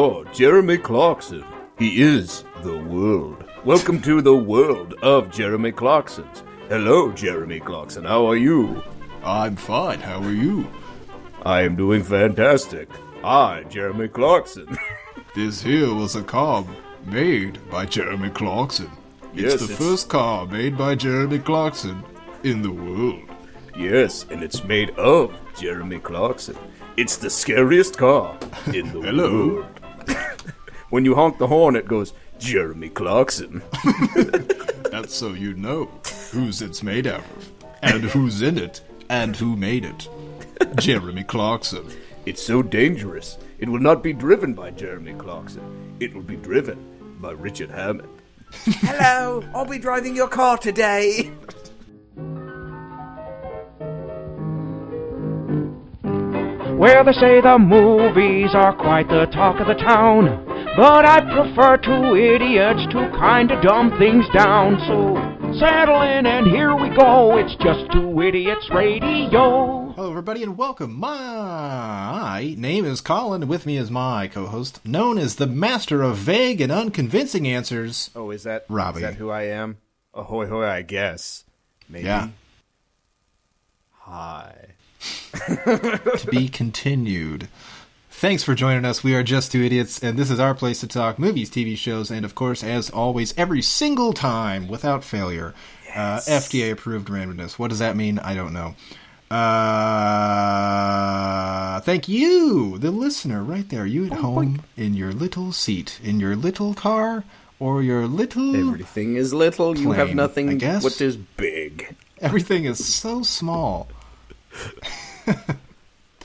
Oh, Jeremy Clarkson. He is the world. Welcome to the world of Jeremy Clarksons. Hello, Jeremy Clarkson. How are you? I'm fine. How are you? I am doing fantastic. I, Jeremy Clarkson. This here was a car made by Jeremy Clarkson. It's Yes, the it's- first car made by Jeremy Clarkson in the world. yes, and it's made of Jeremy Clarkson. It's the scariest car in the world. Hello. world. When you honk the horn, it goes, Jeremy Clarkson. That's so you know whose it's made out of, and who's in it, and who made it. Jeremy Clarkson. It's so dangerous. It will not be driven by Jeremy Clarkson. It will be driven by Richard Hammond. Hello, I'll be driving your car today. Well, they say the movies are quite the talk of the town. But I prefer two idiots to kinda dumb things down. So settle in and here we go. It's just two idiots radio. Hello, everybody, and welcome. My name is Colin, with me is my co-host, known as the master of vague and unconvincing answers. Oh, is that Robbie. Is that who I am? Ahoy hoy, I guess. Maybe. Yeah. Hi. to be continued. Thanks for joining us. We are Just Two Idiots, and this is our place to talk movies, TV shows, and of course, as always, every single time without failure, uh, FDA approved randomness. What does that mean? I don't know. Uh, thank you, the listener, right there. You at home in your little seat, in your little car, or your little. Everything is little. You have nothing. I guess. What is big? Everything is so small.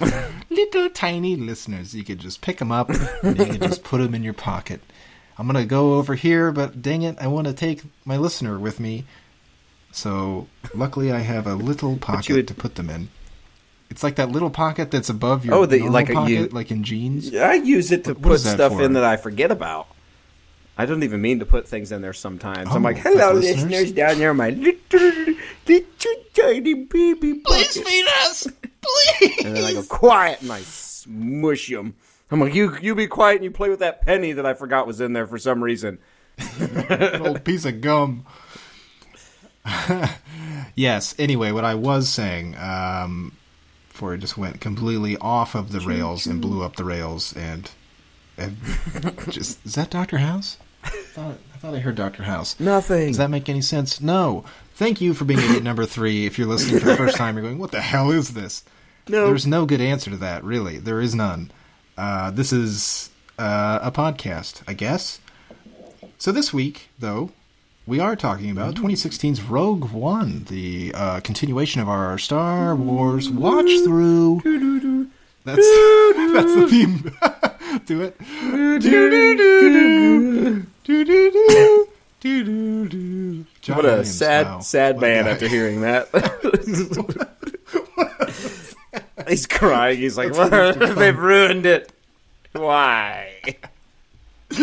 Little tiny listeners, you could just pick them up and you could just put them in your pocket. I'm gonna go over here, but dang it, I want to take my listener with me. So luckily, I have a little pocket would- to put them in. It's like that little pocket that's above your Oh, the- like a- pocket, you- like in jeans. I use it to What- put stuff for? in that I forget about. I don't even mean to put things in there sometimes. Oh, I'm like, like hello, listeners?" listeners down there, my little, little tiny baby please feed us, please. And then I go quiet and I smush them. I'm like, you you be quiet and you play with that penny that I forgot was in there for some reason. Old piece of gum. yes. Anyway, what I was saying, um, before it just went completely off of the rails and blew up the rails, and, and just is that Doctor House? I thought, I thought I heard Doctor House. Nothing. Does that make any sense? No. Thank you for being idiot number three. If you're listening for the first time, you're going, "What the hell is this?" no. There's no good answer to that, really. There is none. Uh, this is uh, a podcast, I guess. So this week, though, we are talking about 2016's Rogue One, the uh, continuation of our Star Wars watch through. That's that's the theme. Do it. John what a sad, sad What man after hearing that. He's crying. He's like, they've ruined it. Why?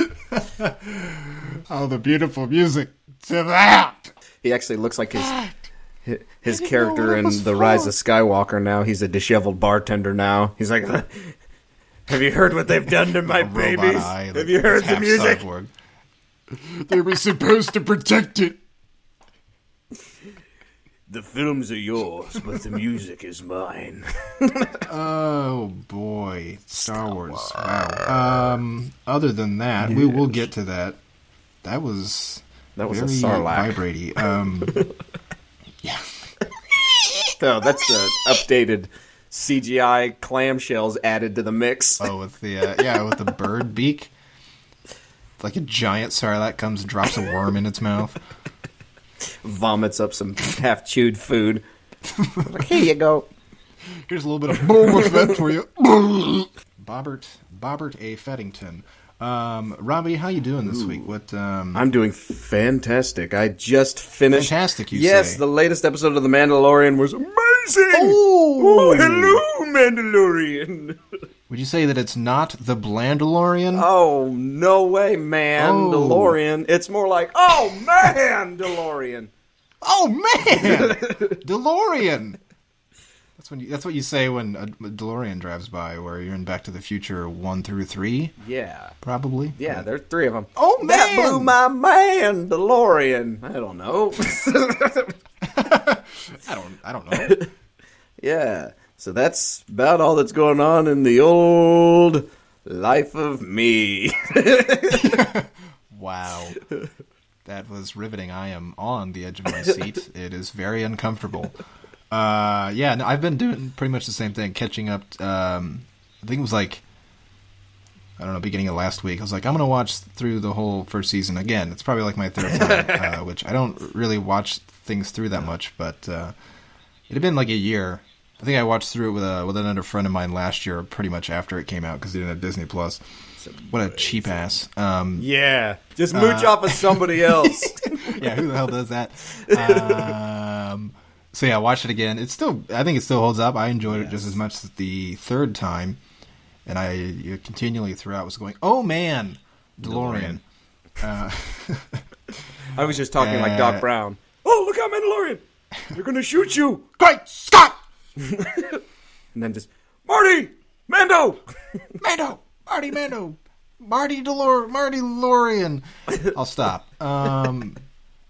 Oh, the beautiful music to that. He actually looks like his his, his character in The for. Rise of Skywalker. Now he's a disheveled bartender. Now he's like, have you heard what they've done to my babies? eye, like have you heard the music? They were supposed to protect it. The films are yours, but the music is mine. Oh boy, Star, Wars. Wow. Um, other than that, we will get to that. That was That was a very sarlacc. vibraty. Um, yeah. No, that's the updated CGI clamshells added to the mix. oh, with the uh, yeah, with the bird beak, like a giant sarlacc comes and drops a worm in its mouth. Vomits up some half chewed food. like, here you go. Here's a little bit of Boba Fett for you. Bobbert, Bobbert A. Feddington. Um, Robbie, how you doing this week? What? Um, I'm doing fantastic. I just finished. Fantastic, you Yes, say. the latest episode of The Mandalorian was amazing. Ooh. Oh, hello, Mandalorian. would you say that it's not the Blandalorian? Oh, no way, Mandalorian. Oh. It's more like, oh, man, DeLorean. Oh man, DeLorean. That's when you, that's what you say when a DeLorean drives by, where you're in Back to the Future one through three, Yeah. probably. Yeah, there's three of them. Oh, That blew my man, DeLorean. I don't know. I don't. I don't know. yeah. So that's about all that's going on in the old life of me. wow, that was riveting. I am on the edge of my seat. It is very uncomfortable. Uh, yeah, no, I've been doing pretty much the same thing, catching up. Um, I think it was like I don't know, beginning of last week. I was like, I'm gonna watch through the whole first season again. It's probably like my third time, uh, which I don't really watch things through that much, but uh, it had been like a year. I think I watched through it with a, with another friend of mine last year, pretty much after it came out because he didn't have Disney Plus. What a cheap ass. Um, yeah. Just mooch off of somebody else. yeah, who the hell does that? Um, so yeah, I watched it again. It's still, I think it still holds up. I enjoyed it just as much as the third time, and I you know, continually throughout was going, "Oh man, DeLorean." Uh, I was just talking like Uh, Doc Brown. Oh, look out, Mandalorian! They're gonna shoot you! Great Scott, And then just, Marty! Mando! Mando, Marty Mando, Marty DeLore, Marty DeLorean. I'll stop. Um,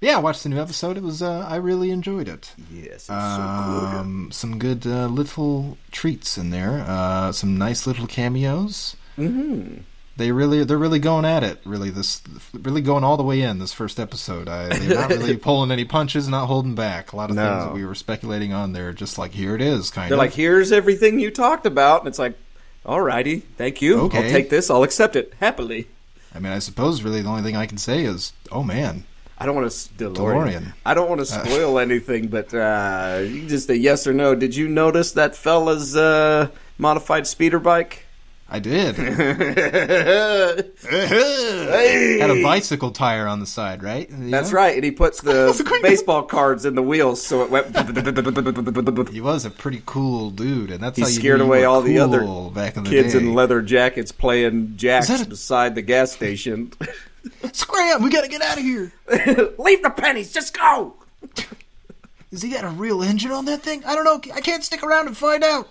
yeah, I watched the new episode. It was, uh, I really enjoyed it. Yes, it's Um, some good uh, little treats in there. Uh, some nice little cameos. Mm-hmm. They really, they're really going at it. Really, this, really going all the way in this first episode. I, they're not really pulling any punches, not holding back. A lot of No. things that we were speculating on, they're just like, here it is, kind of They're like, here's everything you talked about. And it's like, alrighty, thank you. Okay. I'll take this. I'll accept it happily. I mean, I suppose really the only thing I can say is, oh man, I don't want to DeLorean. DeLorean. I don't want to spoil anything, but uh, you just a yes or no. Did you notice that fella's uh, modified speeder bike? I did. hey! Had a bicycle tire on the side, right? That's Yeah. right, and he puts the baseball cards in the wheels, so it went. He was a pretty cool dude, and that's He how you scared away all the other back in the Kids day. in leather jackets playing jacks a- beside the gas station. Scram! We gotta get out of here. Leave the pennies, just go! Is he got a real engine on that thing? I don't know. I can't stick around and find out.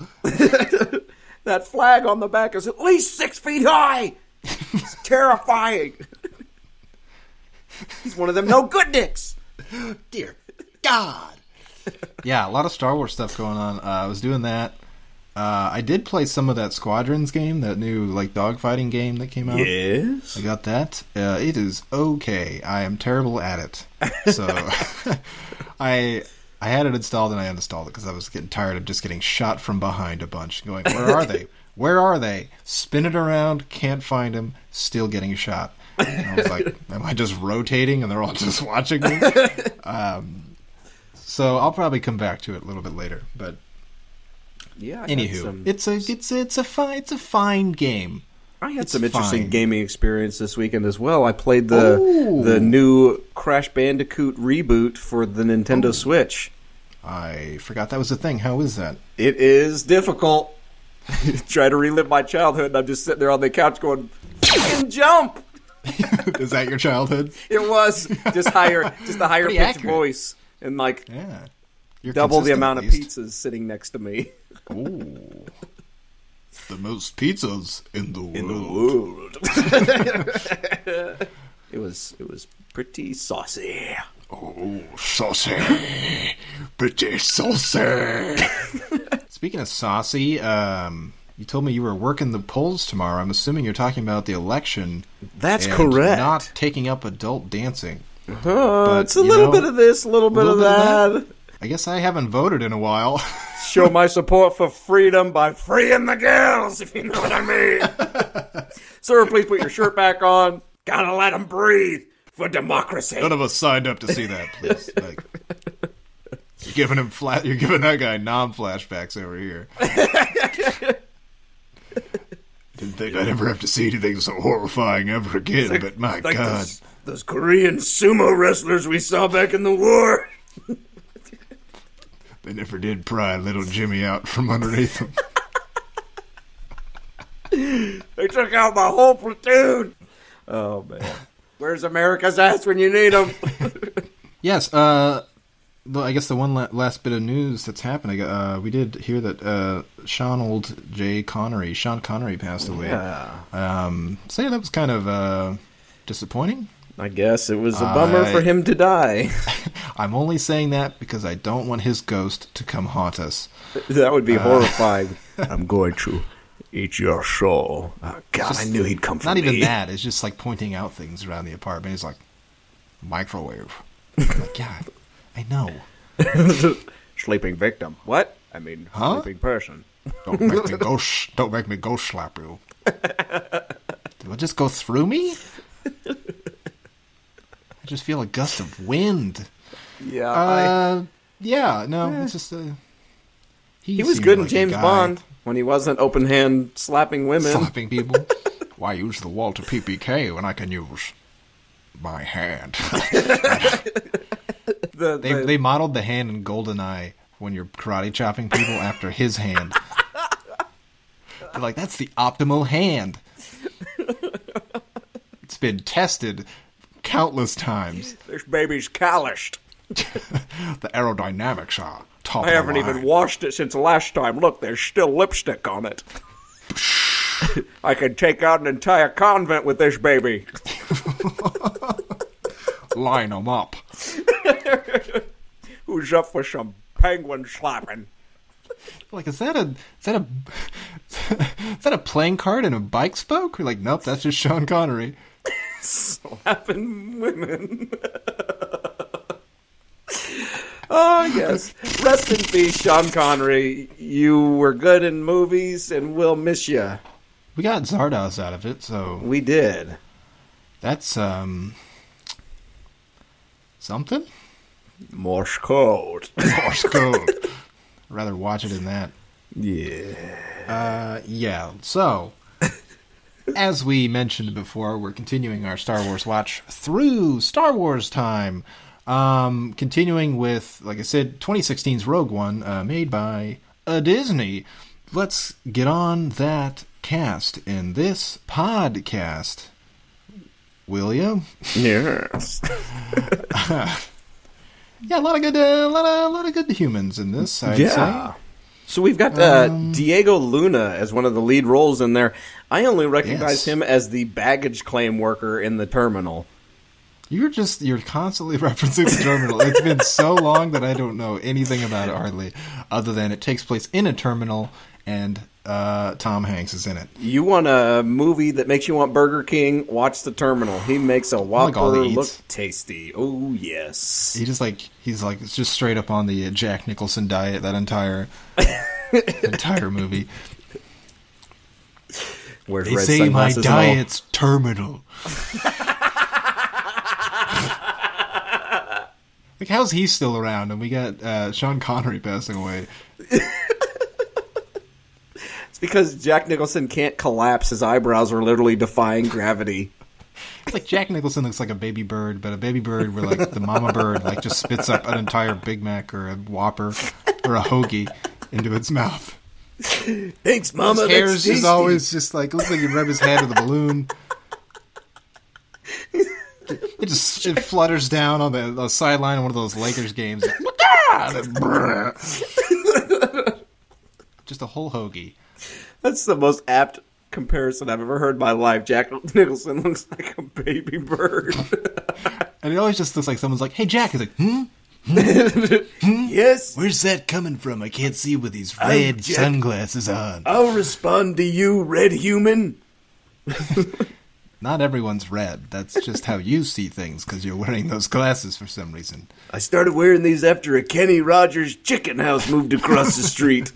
That flag on the back is at least six feet high. It's terrifying. He's one of them no good dicks. Dear God. yeah, a lot of Star Wars stuff going on. Uh, I was doing that. Uh, I did play some of that Squadrons game, that new like dogfighting game that came out. Yes. I got that. Uh, it is okay. I am terrible at it. So I I had it installed and I uninstalled it because I was getting tired of just getting shot from behind a bunch. Going, where are they? Where are they? Spin it around, can't find them, still getting shot. And I was like, am I just rotating and they're all just watching me? Um, so I'll probably come back to it a little bit later. But Yeah. I anywho, some, it's a it's it's a fine it's a fine game. Oh, I had it's some interesting gaming experience this weekend as well. I played the the new Crash Bandicoot reboot for the Nintendo oh. Switch. I forgot that was a thing. How is that? It is difficult. Try to relive my childhood, and I'm just sitting there on the couch going, jump!" is that your childhood? It was just higher, just a higher Pretty pitched accurate. voice, and like Yeah. Double the amount of pizzas sitting next to me. Ooh. The most pizzas in the world. it was it was pretty saucy. Oh, saucy. Pretty saucy. Speaking of saucy, um, you told me you were working the polls tomorrow. I'm assuming you're talking about the election. That's and correct. Not taking up adult dancing. Uh, it's a little know, bit of this, a little bit little of bit of that. I guess I haven't voted in a while. Show my support for freedom by freeing the girls, if you know what I mean. Sir, please put your shirt back on. Gotta let them breathe for democracy. None of us signed up to see that, please. Like, you're giving him flat. You're giving that guy non-flashbacks over here. Didn't think I'd ever have to see anything so horrifying ever again, but my like God, those, those Korean sumo wrestlers we saw back in the war. They never did pry little Jimmy out from underneath them. They took out my whole platoon. Oh man, where's America's ass when you need them? yes, uh, I guess the one last bit of news that's happening, uh, we did hear that uh, Sean Old J Connery, Sean Connery passed away. Yeah. Um, so yeah, that was kind of uh, disappointing. I guess it was a bummer I- for him to die. I'm only saying that because I don't want his ghost to come haunt us. that would be Uh, horrifying. I'm going to eat your soul. Oh, God, I knew he'd come for Not me. even that. It's just like pointing out things around the apartment. He's like, microwave. I'm like, yeah, I know. Sleeping victim. What? I mean, Huh? sleeping person. Don't make me ghost. Don't make me ghost slap you. Will it just go through me? I just feel a gust of wind. Yeah. I, Uh, yeah, no, it's just uh, he was good in like a James Bond when he wasn't open hand slapping women. slapping people. Why use the Walther PPK when I can use my hand? The, they the- they modeled the hand in Goldeneye when you're karate chopping people after his hand. They're like, that's the optimal hand. It's been tested countless times. this baby's calloused. The aerodynamics are top. I haven't even washed it since last time. Look, there's still lipstick on it. I could take out an entire convent with this baby. line them up. Who's up for some penguin slapping? Like, is that a is that a is that a playing card and a bike spoke? We're like, nope, that's just Sean Connery. Slapping women. oh, yes. Rest in peace, Sean Connery. You were good in movies, and we'll miss you. We got Zardoz out of it, so We did. that's um something. Morse code. Morse code. Rather watch it in that. yeah. Uh, yeah. So, as we mentioned before, we're continuing our Star Wars watch through Star Wars time. Um, continuing with, like I said, 2016's Rogue One, uh, made by a Disney. Let's get on that cast in this podcast. Will you? Yes. Yeah, a lot of good, uh, a lot of, a lot of good humans in this. I'd Yeah. say. So we've got uh, Diego Luna as one of the lead roles in there. I only recognize Yes. him as the baggage claim worker in the terminal. You're just you're constantly referencing the terminal. It's been so long that I don't know anything about it hardly, other than it takes place in a terminal and uh, Tom Hanks is in it. You want a movie that makes you want Burger King? Watch the terminal. He makes a like Whopper the look tasty. Oh yes. He just like he's like it's just straight up on the Jack Nicholson diet that entire entire movie. Where's They say my diet's terminal. like how's he still around? And we got uh, Sean Connery passing away. It's because Jack Nicholson can't collapse. His eyebrows are literally defying gravity. It's like Jack Nicholson looks like a baby bird, but a baby bird where like the mama bird like just spits up an entire Big Mac or a Whopper or a hoagie into its mouth. Thanks, Mama. His hair is tasty. always just like looks like you rub his head with a balloon. It just it flutters down on the, the sideline of one of those Lakers games. just a whole hoagie. That's the most apt comparison I've ever heard in my life. Jack Nicholson looks like a baby bird. And it always just looks like someone's like, "Hey, Jack," is like, "Hmm." yes, Where's that coming from? I can't see with these I'm red Jack- sunglasses on. I'll respond to you, red human. Not everyone's red. That's just how you see things because you're wearing those glasses for some reason. I started wearing these after a Kenny Rogers chicken house moved across the street.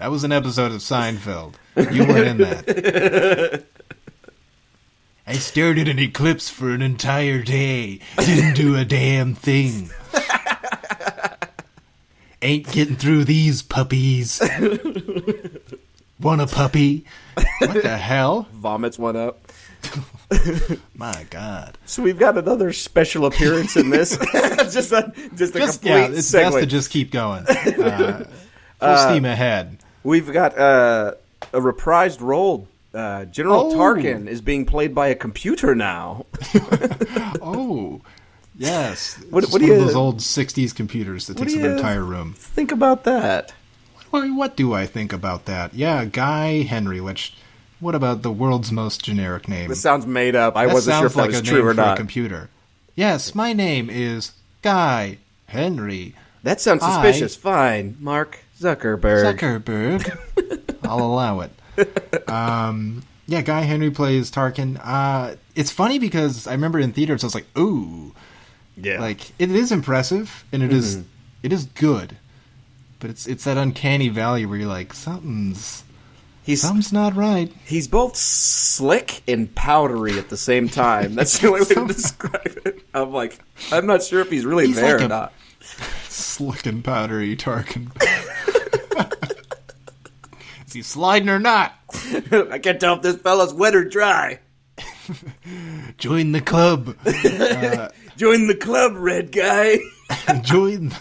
That was an episode of Seinfeld. You weren't in that. I stared at an eclipse for an entire day. Didn't do a damn thing. Ain't getting through these puppies. Want a puppy? What the hell? Vomits one up. My God. So we've got another special appearance in this. just a just a Just complete yeah, it's segue. best to just keep going. Uh, full steam ahead. We've got uh, a reprised role. Uh, General Oh. Tarkin is being played by a computer now. Oh, Yes. What- what one do of you- those old '60s computers that takes up an entire room. Think about that. What, what do I think about that? Yeah, Guy Henry. Which, what about the world's most generic name? This sounds made up. I that wasn't sure if that like was a true or not. computer. Yes, my name is Guy Henry That sounds I- suspicious. Fine, Mark Zuckerberg. Zuckerberg. I'll allow it. Um, yeah, Guy Henry plays Tarkin. Uh, it's funny because I remember in theaters I was like, "Ooh, Yeah, like it is impressive and it is Mm-hmm. it is good." But it's it's that uncanny valley where you're like, something's he's something's not right. he's both slick and powdery at the same time. That's the only way to describe it. I'm like, I'm not sure if he's really He's there like or not. Slick and powdery Tarkin. Is he sliding or not? I can't tell if this fella's wet or dry. Join the club. Join the club, red guy. join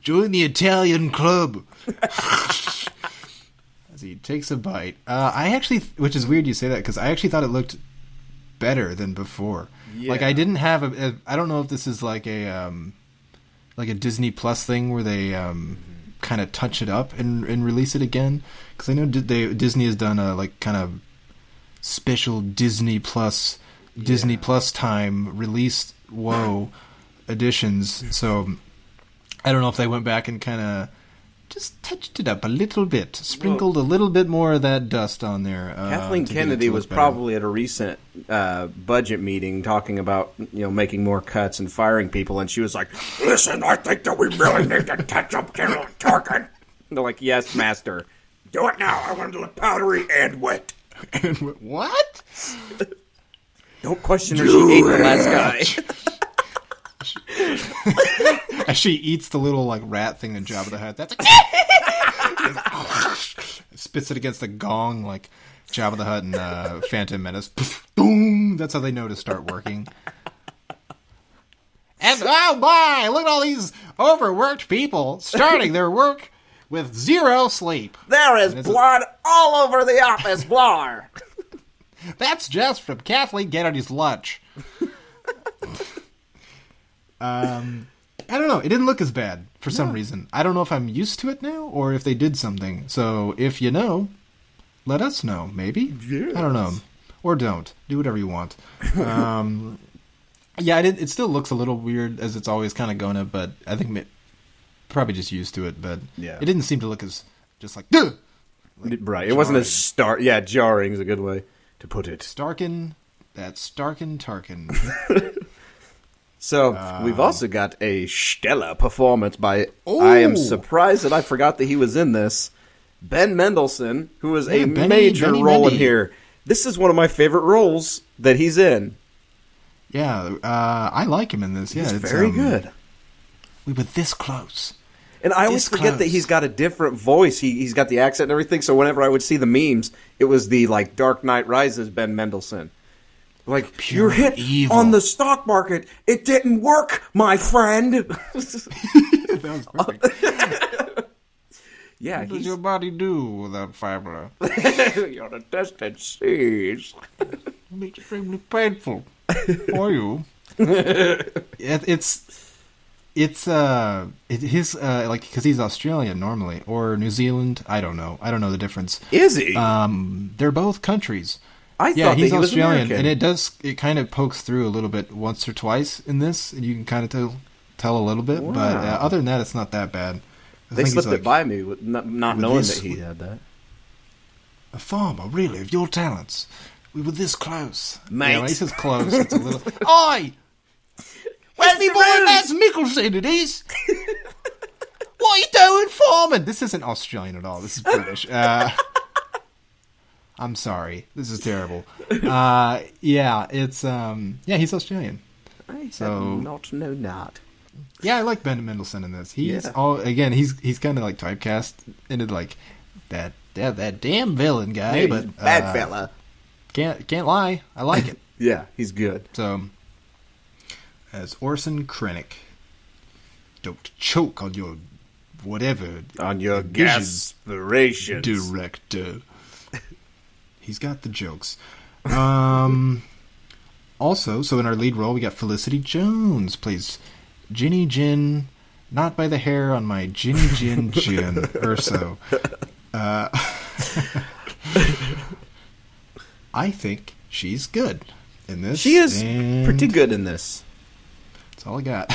join the Italian club. As he takes a bite, uh, I actually, which is weird you say that because I actually thought it looked better than before. Like I didn't have a, a. I don't know if this is like a um, like a Disney Plus thing where they um, kind of touch it up and and release it again. Because I know they Disney has done a like kind of special Disney Plus Disney Plus time release whoa editions. So I don't know if they went back and kind of just touched it up a little bit, sprinkled a little bit more of that dust on there. Uh, Kathleen to get it Kennedy was better. probably at a recent uh, budget meeting talking about you know making more cuts and firing people, and she was like, "Listen, I think that we really need to touch up General Tarkin." They're like, "Yes, Master, do it now. I want it to look powdery and wet." And what? Don't question her. She ate the last guy. As she eats the little like rat thing in Jabba the Hutt. That's like spits it against the gong like Jabba the Hutt and uh, Phantom Menace. Boom! That's how they know to start working. And oh my! Look at all these overworked people starting their work with zero sleep. There is It's a- blood all over the office floor. That's just from Kathleen Kennedy's lunch. Um, I don't know. It didn't look as bad for some reason. I don't know if I'm used to it now or if they did something. So if you know, let us know. Maybe. I don't know. Or don't. Do whatever you want. Um, yeah, it, it still looks a little weird as it's always kind of gonna, but I think ma- probably just used to it. But Yeah. it didn't seem to look as just like "Duh!" right. It wasn't as star. Yeah, jarring is a good way to put it. Starkin. That Starkin Tarkin. So Uh, we've also got a stellar performance by. I am surprised that I forgot that he was in this. Ben Mendelsohn, who is Yeah, a Benny- major Benny role in here. This is one of my favorite roles that he's in. Yeah, uh, I like him in this. Yeah, He's it's, very um, good. We were this close. And I always forget that he's got a different voice. He he's got the accent and everything. So whenever I would see the memes, it was the like Dark Knight Rises Ben Mendelsohn. Like Pure You're hit evil. on the stock market. It didn't work, my friend. that was perfect. yeah, What does your body do without fiber? you're the tested seas. It's extremely painful for you. it, it's it's uh it, his uh like because he's Australian normally or New Zealand. I don't know. I don't know the difference. Is he? Um, they're both countries. I Yeah, thought he's that he Australian, American. and it does it kind of pokes through a little bit once or twice in this, and you can kind of tell tell a little bit. But uh, other than that, it's not that bad. I they slipped like, it by me with not, not with knowing this- that he had that. A farmer, really, of your talents. We were this close. Mate. Yeah, when he says close, it's a little. Oi! Where's Me boy, booze? Mickelson. It is! what are you doing, farming? This isn't Australian at all. This is British. Uh, I'm sorry. This is terrible. Uh, yeah, it's. um Yeah, he's Australian. I So- not known that. Yeah, I like Ben Mendelsohn in this. He's Yeah. all again. He's he's kind of like typecast into like that that that damn villain guy. Hey, but bad uh, fella. Can't can't lie. I like it. Yeah, he's good. So as Orson Krennic, don't choke on your whatever On your vision, aspirations. director. He's got the jokes. Um, also, so in our lead role, we got Felicity Jones plays Ginny Jin, not by the hair on my Ginny Jin Jyn Erso. Uh, I think she's good in this. She is pretty good in this. That's all I got.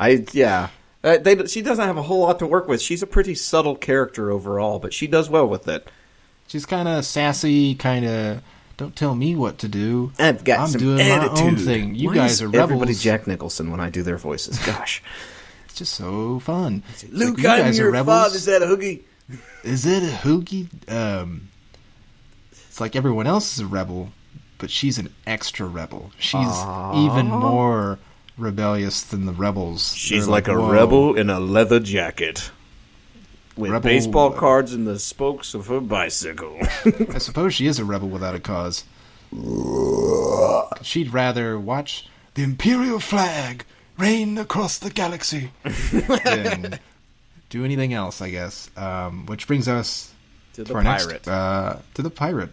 I yeah. Uh, they, she doesn't have a whole lot to work with. She's a pretty subtle character overall, but she does well with it. She's kind of sassy, kind of. Don't tell me what to do. I've got I'm some doing my own attitude. thing. You Why guys are rebels. Everybody Jack Nicholson when I do their voices. Gosh, It's just so fun. Luke, like, you I'm guys are rebels. father. Is that a hoogie? Is it a hoogie? Um, it's like everyone else is a rebel, but she's an extra rebel. She's even more rebellious than the rebels. She's They're like a rebel in a leather jacket. With Rebel- baseball cards in the spokes of her bicycle. I suppose she is a rebel without a cause. She'd rather watch the Imperial flag reign across the galaxy than do anything else, I guess. Um, which brings us to to the our pirate. next uh, to the pirate,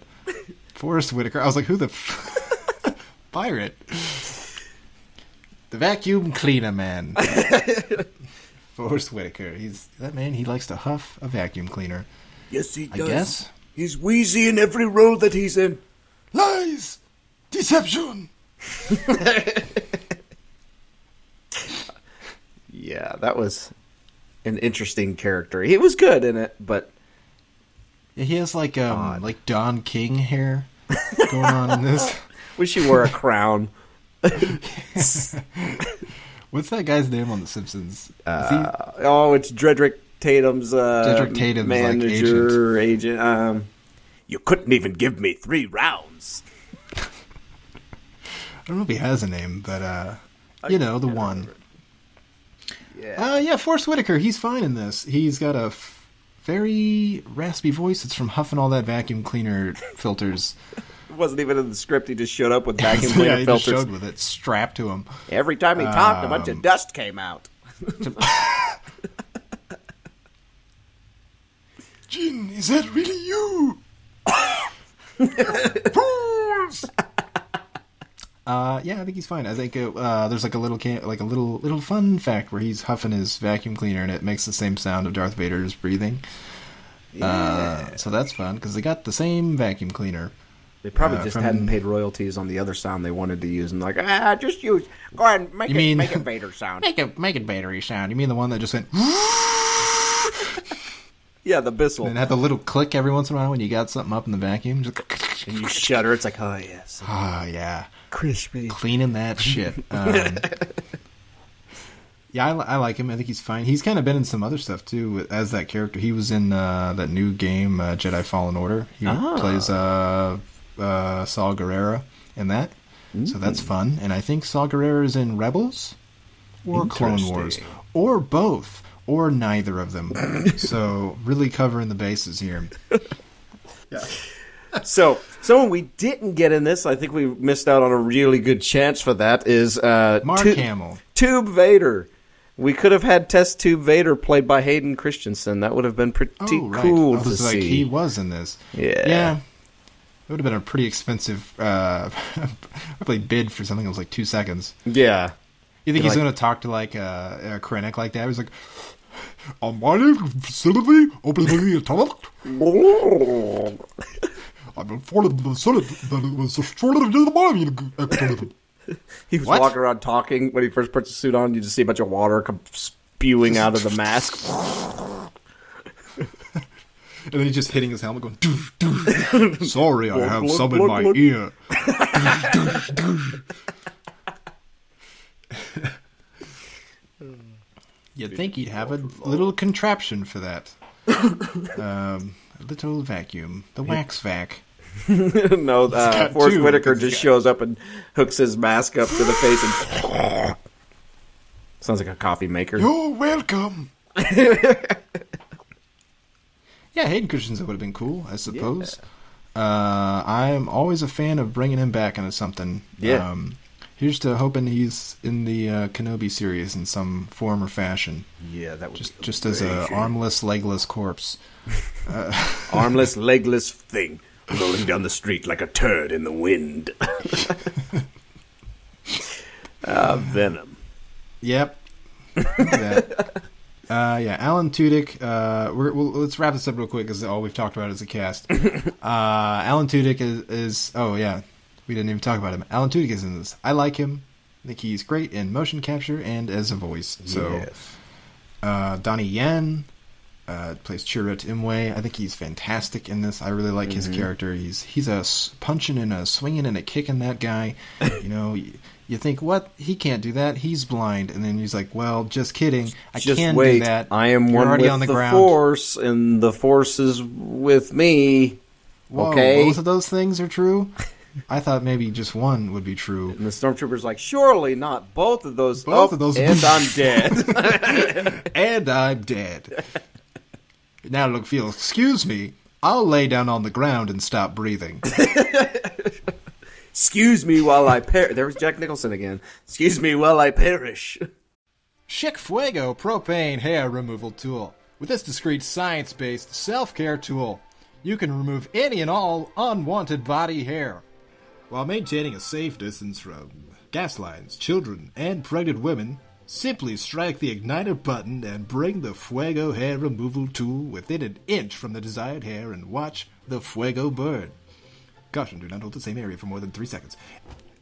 Forest Whitaker. I was like, who the f- pirate? The vacuum cleaner man, Forest Whitaker. He's that man. He likes to huff a vacuum cleaner. Yes, he I does. guess. He's wheezy in every role that he's in. Lies, deception. Yeah, that was an interesting character. He was good in it, but Yeah, he has like um Odd. like Don King hair going on in this. wish he wore a crown. What's that guy's name on The Simpsons? He- Uh, oh, it's Drederick Tatum's uh, Drederick Tatum's, like, manager agent. Um, You couldn't even give me three rounds. I don't know if he has a name, but uh, you know the one. yeah, Uh, yeah, Forest Whitaker. He's fine in this. He's got a f- very raspy voice. It's from huffing all that vacuum cleaner filters. it wasn't even in the script. He just showed up with vacuum yeah, cleaner he just filters. showed with it strapped to him. Every time he talked, a bunch Um, of dust came out. Jin, is that really you? Fools! Uh, yeah, I think he's fine. I think uh, uh, there's like a little can- like a little little fun fact where he's huffing his vacuum cleaner and it makes the same sound of Darth Vader's breathing. Uh, so that's fun because they got the same vacuum cleaner. They probably Uh, just from- hadn't paid royalties on the other sound they wanted to use, and like, ah, just use. Go ahead, and make You it, mean- make it Vader sound. Make it make it battery sound. You mean the one that just went yeah, the Bissell. and had the little click every once in a while when you got something up in the vacuum? Just and you shudder. It's like, oh yes, ah, yeah. crispy. cleaning that shit. Um, yeah, I, I like him. I think he's fine. He's kind of been in some other stuff too as that character. He was in uh, that new game, uh, Jedi Fallen Order. He Ah. plays uh, uh, Saw Gerrera in that, so Mm. that's fun. And I think Saw Gerrera is in Rebels or Clone Wars or both or neither of them. so really covering the bases here. yeah. So, someone we didn't get in this, I think we missed out on a really good chance for that. Is uh, Mark Tu- Hamill. Tube Vader. We could have had Test Tube Vader played by Hayden Christensen. That would have been pretty Oh, right. cool Oh, to this is see. he was in this. Yeah. Yeah. It would have been a pretty expensive uh, probably bid for something that was like two seconds. Yeah. You think You're he's like- going to talk to like a, a Krennic like that? He's like, "On my facility, opening a toilet. I'm informed the facility that it was destroyed in the body." He was What? walking around talking when he first puts the suit on. You just see a bunch of water come spewing out of the mask. And then he's just hitting his helmet, going, "Doosh, doosh. "Sorry, I have some in my ear." You'd think he'd have a little contraption for that. Um, a little vacuum, the wax vac. no, uh, Forest two. Whitaker just got- shows up and hooks his mask up to the face and sounds like a coffee maker. You're welcome. Yeah, Hayden Christensen would have been cool, I suppose. Uh, I'm always a fan of bringing him back into something. Yeah. Um, here's to hoping he's in the uh, Kenobi series in some form or fashion, Yeah, that was just just as a armless, legless corpse. armless, legless Thing rolling down the street like a turd in the wind. Ah, Venom. Yep. Look at that. Uh, yeah, Alan Tudyk. Uh, we're, we'll, let's wrap this up real quick because all we've talked about is the cast. uh, Alan Tudyk is, is. Oh yeah, we didn't even talk about him. Alan Tudyk is in this. I like him. I think he's great in motion capture and as a voice. So, Yes. uh, Donnie Yen uh, plays Chirrut Imwe. I think he's fantastic in this. I really like his character. He's he's a s- punching and a swinging and a kicking that guy. you know, you, think what he can't do that. He's blind, and then he's like, "Well, just kidding. I Just can wait. do that. I am You're one already with on the, the ground. force, and the force is with me. Whoa, okay. both of those things are true. I thought maybe just one would be true. And the stormtrooper's like, surely not both of those. Both Oh, of those- and I'm dead. and I'm dead. now look, feel. Excuse me. I'll lay down on the ground and stop breathing. Excuse me while I perish. There was Jack Nicholson again. Excuse me while I perish. Chic Fuego propane hair removal tool. With this discreet science based self care tool, you can remove any and all unwanted body hair while maintaining a safe distance from gas lines, children, and pregnant women. Simply strike the igniter button and bring the Fuego hair removal tool within an inch from the desired hair and watch the Fuego burn. Caution, do not hold the same area for more than three seconds.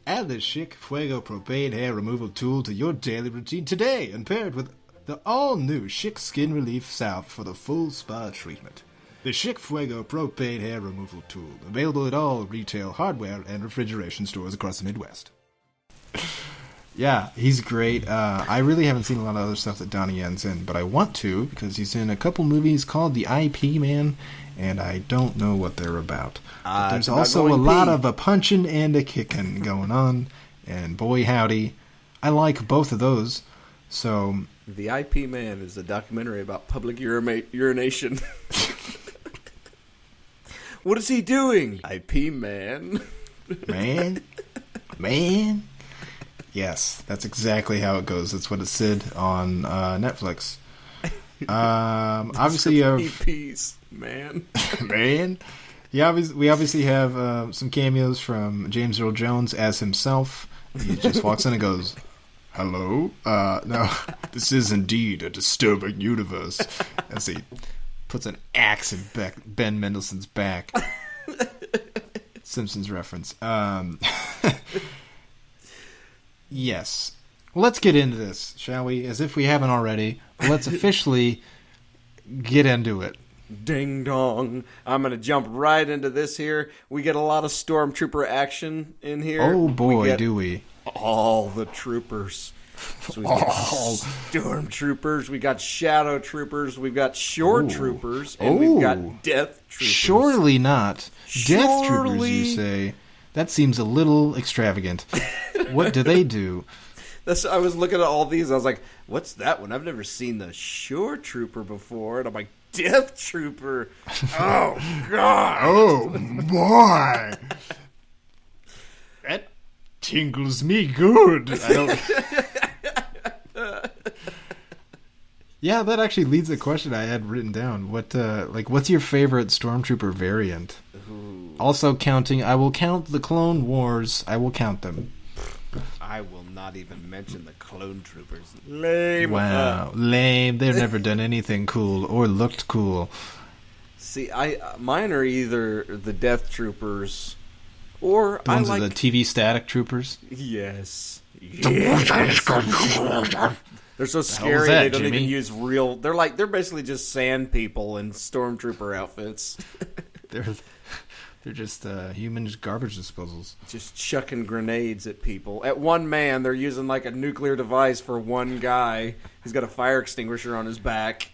Add the Chic Fuego propane hair removal tool to your daily routine today and pair it with the all-new Chic Skin Relief Salve for the full spa treatment. The Chic Fuego propane hair removal tool, available at all retail hardware and refrigeration stores across the Midwest. Yeah, he's great. Uh, I really haven't seen a lot of other stuff that Donnie Yen's in, but I want to because he's in a couple movies called The IP Man, and I don't know what they're about. But Ah, there's also a going lot of a punching and a kicking going on, and boy howdy, I like both of those. So The IP Man is a documentary about public urima- urination. what is he doing? IP Man. man, man, yes, that's exactly how it goes. That's what it said on uh, Netflix. Um, obviously, you have EPs, man. man. Yeah, we obviously have uh, some cameos from James Earl Jones as himself. He just walks in and goes, "Hello, uh, no, this is indeed a disturbing universe." As he puts an axe in Ben Mendelsohn's back. Simpsons reference. Um, yes. Well, let's get into this, shall we? As if we haven't already. Let's officially get into it. Ding dong. I'm going to jump right into this here. We get a lot of stormtrooper action in here. Oh We boy, get do we! all the troopers. So we got stormtroopers, we got shadow troopers, we've got shore Ooh. troopers, and Ooh. we've got death troopers. Surely not. Death troopers, you say? That seems a little extravagant. what do they do? That's, I was looking at all these. I was like, "What's that one? I've never seen the shore trooper before." And I'm like, "Death trooper." Oh God! Oh boy, that tingles me good. I don't. yeah, that actually leads to the question I had written down. What, uh, like, what's your favorite stormtrooper variant? Also counting, I will count the Clone Wars. I will count them. I will not even mention the clone troopers. Lame. Wow, Uh, lame. They've never done anything cool or looked cool. see, I uh, mine are either the death troopers or The ones I are like the TV static troopers. Yes. Yes. they're so scary that, they don't Jimmy? even use real. They're like they're basically just sand people in stormtrooper outfits, They're they're just uh, human garbage disposals. just chucking grenades at people. At one man, they're using like a nuclear device for one guy. He's got a fire extinguisher on his back.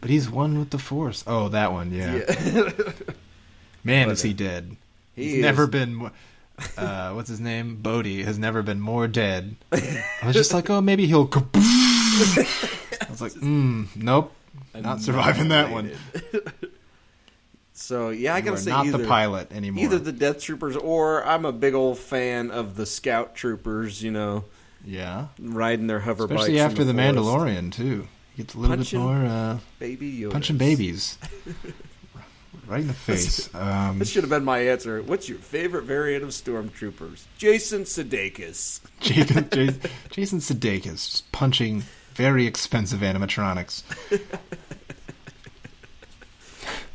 But he's one with the Force. Oh, that one, yeah. Man, is he dead? He He's is- never been. Uh, what's his name? Bodhi has never been more dead. I was just like, oh, maybe he'll. I was like, mm, nope, not surviving that one. So yeah, I gotta say not either, the pilot anymore. either the death troopers or I'm a big old fan of the scout troopers. You know, yeah, riding their hover bikes, especially in after the, forest. Mandalorian too. He gets a little Punching bit more uh, Baby Yoda. punching babies. right in the face. Um, This should have been my answer. What's your favorite variant of stormtroopers? Jason Sudeikis. Jason, Jason, Jason Sudeikis just punching very expensive animatronics.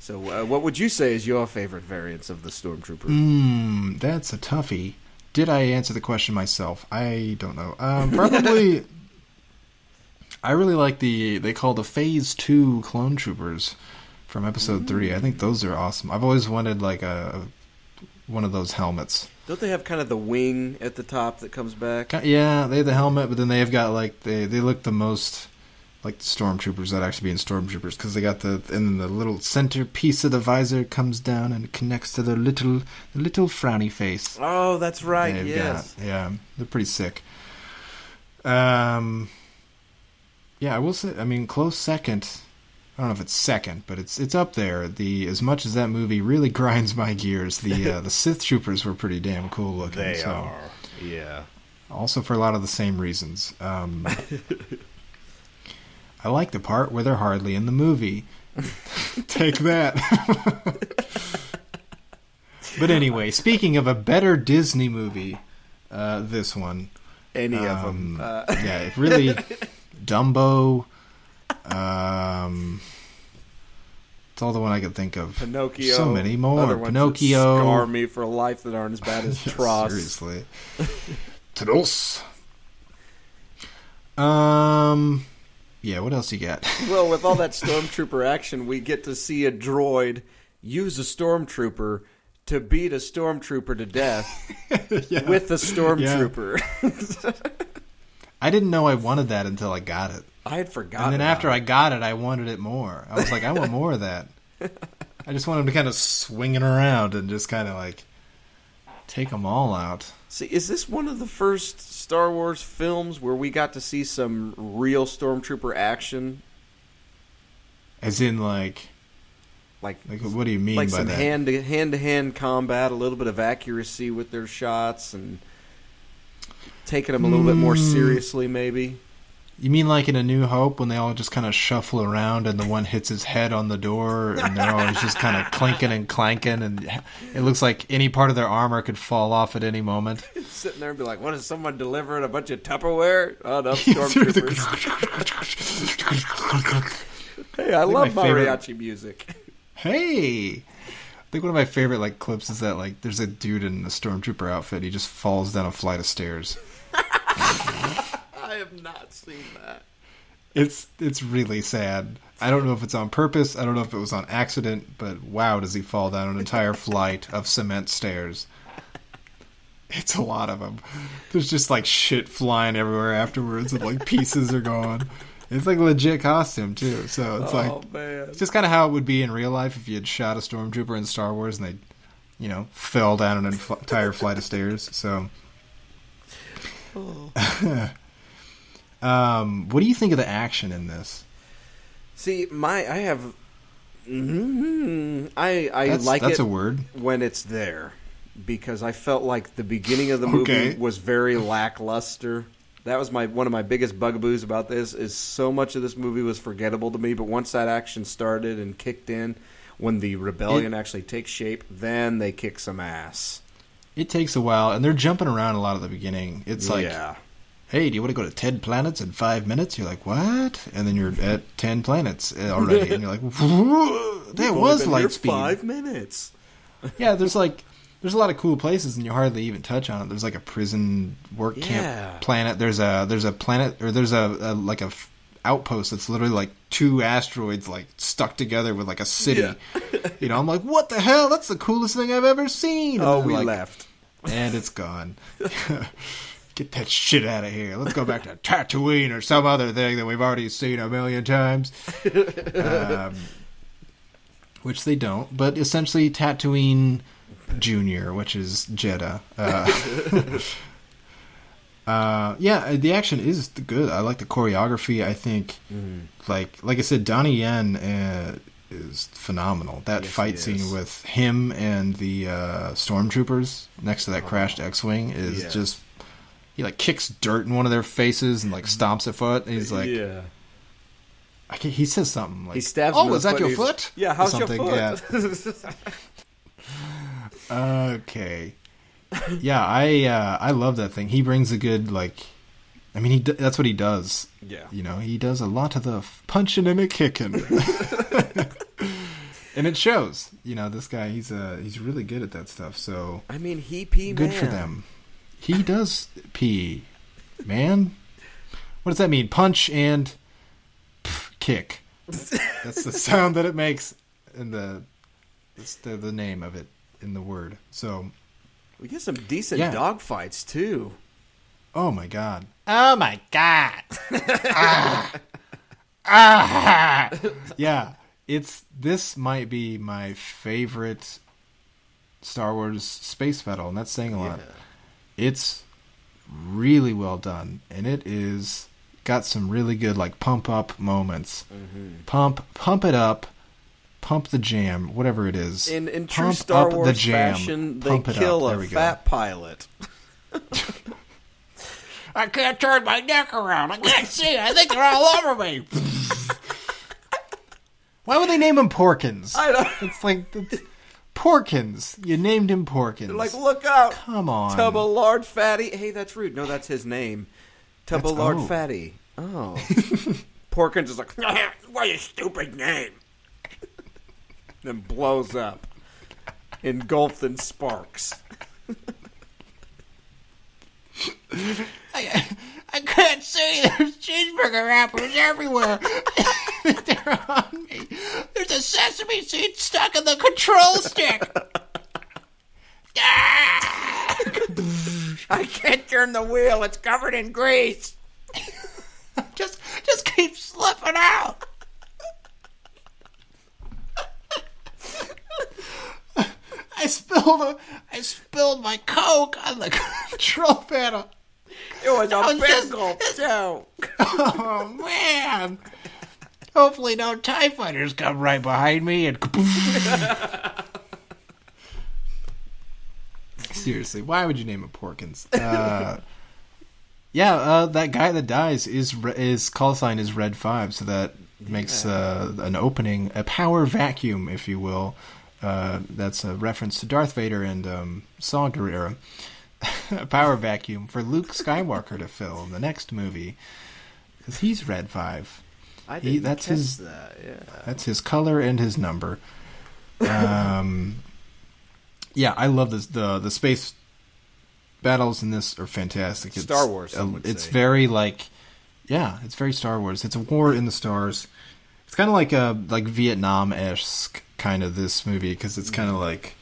So, uh, what would you say is your favorite variants of the stormtrooper? Hmm, that's a toughie. Did I answer the question myself? I don't know. Um, probably. I really like the they call the Phase Two clone troopers from Episode Three. I think those are awesome. I've always wanted like a one of those helmets. Don't they have kind of the wing at the top that comes back? Yeah, they have the helmet, but then they have got like they they look the most like the stormtroopers that actually being stormtroopers because they got the and then the little center piece of the visor comes down and connects to their little the little frowny face. Oh, that's right. they've yes. got. Yeah, they're pretty sick. Um, yeah, I will say. I mean, close second. I don't know if it's second, but it's it's up there. The as much as that movie really grinds my gears, the uh, the Sith troopers were pretty damn cool looking. They so. are. Yeah. Also for a lot of the same reasons. Um, I like the part where they're hardly in the movie. Take that. but anyway, speaking of a better Disney movie, uh, this one. Any of Um, them. Uh, yeah, it really Dumbo. Um, it's all the one I could think of. Pinocchio. So many more. Other ones that Pinocchio. scar me for life that aren't as bad as Tross. Seriously. Tross. Um, yeah. What else you got? Well, with all that stormtrooper action, we get to see a droid use a stormtrooper to beat a stormtrooper to death with a stormtrooper. I didn't know I wanted that until I got it, I had forgotten. and then after it. I got it, I wanted it more. I was like, I want more of that. I just want him to kind of swing it around and just kind of like take them all out. see, is this one of the first Star Wars films where we got to see some real stormtrooper action? As in, like, Like, like what do you mean like by some that? hand to hand to hand combat, a little bit of accuracy with their shots, and taking them a little bit more Hmm. seriously, maybe. You mean like in A New Hope when they all just kind of shuffle around and the one hits his head on the door and they're always just kind of clinking and clanking and it looks like any part of their armor could fall off at any moment. Sitting there and be like, "What is someone delivering a bunch of Tupperware?" Oh, no, stormtroopers. hey, I love my favorite- mariachi music. hey, I think one of my favorite like clips is that like there's a dude in a stormtrooper outfit. He just falls down a flight of stairs. I have not seen that. It's it's really sad. I don't know if it's on purpose. I don't know if it was on accident. But wow, does he fall down an entire flight of cement stairs? It's a lot of them. There's just like shit flying everywhere afterwards, and like pieces are gone. It's like a legit costume too. So it's like oh man, it's just kind of how it would be in real life if you had shot a stormtrooper in Star Wars and they, you know, fell down an entire flight of stairs. So, oh. um, what do you think of the action in this? see, my I have. mm I I That's, like that's it a word. when it's there because I felt like the beginning of the movie Okay. was very lackluster. That was my one of my biggest bugaboos about this is so much of this movie was forgettable to me. But once that action started and kicked in, when the rebellion actually takes shape, then they kick some ass. It takes a while, and they're jumping around a lot at the beginning. It's like, yeah, hey, do you want to go to 10 planets in five minutes? You're like, what? And then you're at 10 planets eh, already, and you're like, that was light speed. Five minutes. Yeah, there's like, there's a lot of cool places, and you hardly even touch on it. There's like a prison work Yeah. camp planet. There's a there's a planet, or there's a, a like a, outpost that's literally like two asteroids like stuck together with like a city. Yeah. you know, I'm like, what the hell? That's the coolest thing I've ever seen. And Oh, we like, left. and it's gone. Get that shit out of here. Let's go back to Tatooine or some other thing that we've already seen a million times. Um, which they don't, but essentially Tatooine Junior, which is Jedha. Uh, uh, yeah, the action is good. I like the choreography. I think, like like I said, Donnie Yen uh, is phenomenal. That Yes, fight scene with him and the uh, stormtroopers next to that crashed X-wing is just. He like kicks dirt in one of their faces and like stomps a foot. And he's like, yeah. I can't, he says something like, He stabs "Oh, in is that your foot?" Yeah, how's your foot? yeah. okay. Yeah, I uh, I love that thing. He brings a good like. I mean, he d- that's what he does. Yeah. You know, he does a lot of the f- punching and a kicking. and it shows. You know, this guy he's uh he's really good at that stuff. So I mean, he pee good man. for them. He does pee, man. What does that mean? Punch and pff, kick. That's the sound that it makes in the it's the the name of it in the word. So, We get some decent Yeah. dog fights too. oh my god. Oh my god. ah. Ah. Yeah, it's this might be my favorite Star Wars space battle, and that's saying a lot. It's really well done, and it is got some really good like pump up moments. Mm-hmm. Pump, pump it up, pump the jam, whatever it is. In in true Pump Star up Wars the jam. fashion, they kill a There go. fat pilot. I can't turn my neck around. I can't see. I think they're all over me. Why would they name him Porkins? I don't It's like it's, Porkins. You named him Porkins. like look out. come on. Tub of lard fatty. Hey, that's rude. No, that's his name. Tub That's- of lard oh. fatty. Oh. Porkins is like, what a stupid name. then blows up, engulfed in sparks. I, I can't see. There's cheeseburger wrappers everywhere. They're on me. A sesame seed stuck in the control stick. Ah! I can't turn the wheel. It's covered in grease. just, just keep slipping out. I spilled a, I spilled my coke on the control panel. It was a was just- big. Oh man! Hopefully, no Tie Fighters come right behind me and. Seriously, why would you name him Porkins? Uh, yeah, uh, that guy that dies is re- his call sign is Red Five, so that makes uh, an opening, a power vacuum, if you will. Uh, that's a reference to Darth Vader and um, Saw Gerrera. a power vacuum for Luke Skywalker to fill in the next movie, because he's Red Five. I didn't that's catch his- that. Yeah. That's his color and his number. Um, yeah, I love this. the The space battles in this are fantastic. It's, Star Wars, uh, it's say. very like, yeah, it's very Star Wars. It's a war in the stars. It's kind of like a like Vietnam esque kind of this movie because it's kind of like.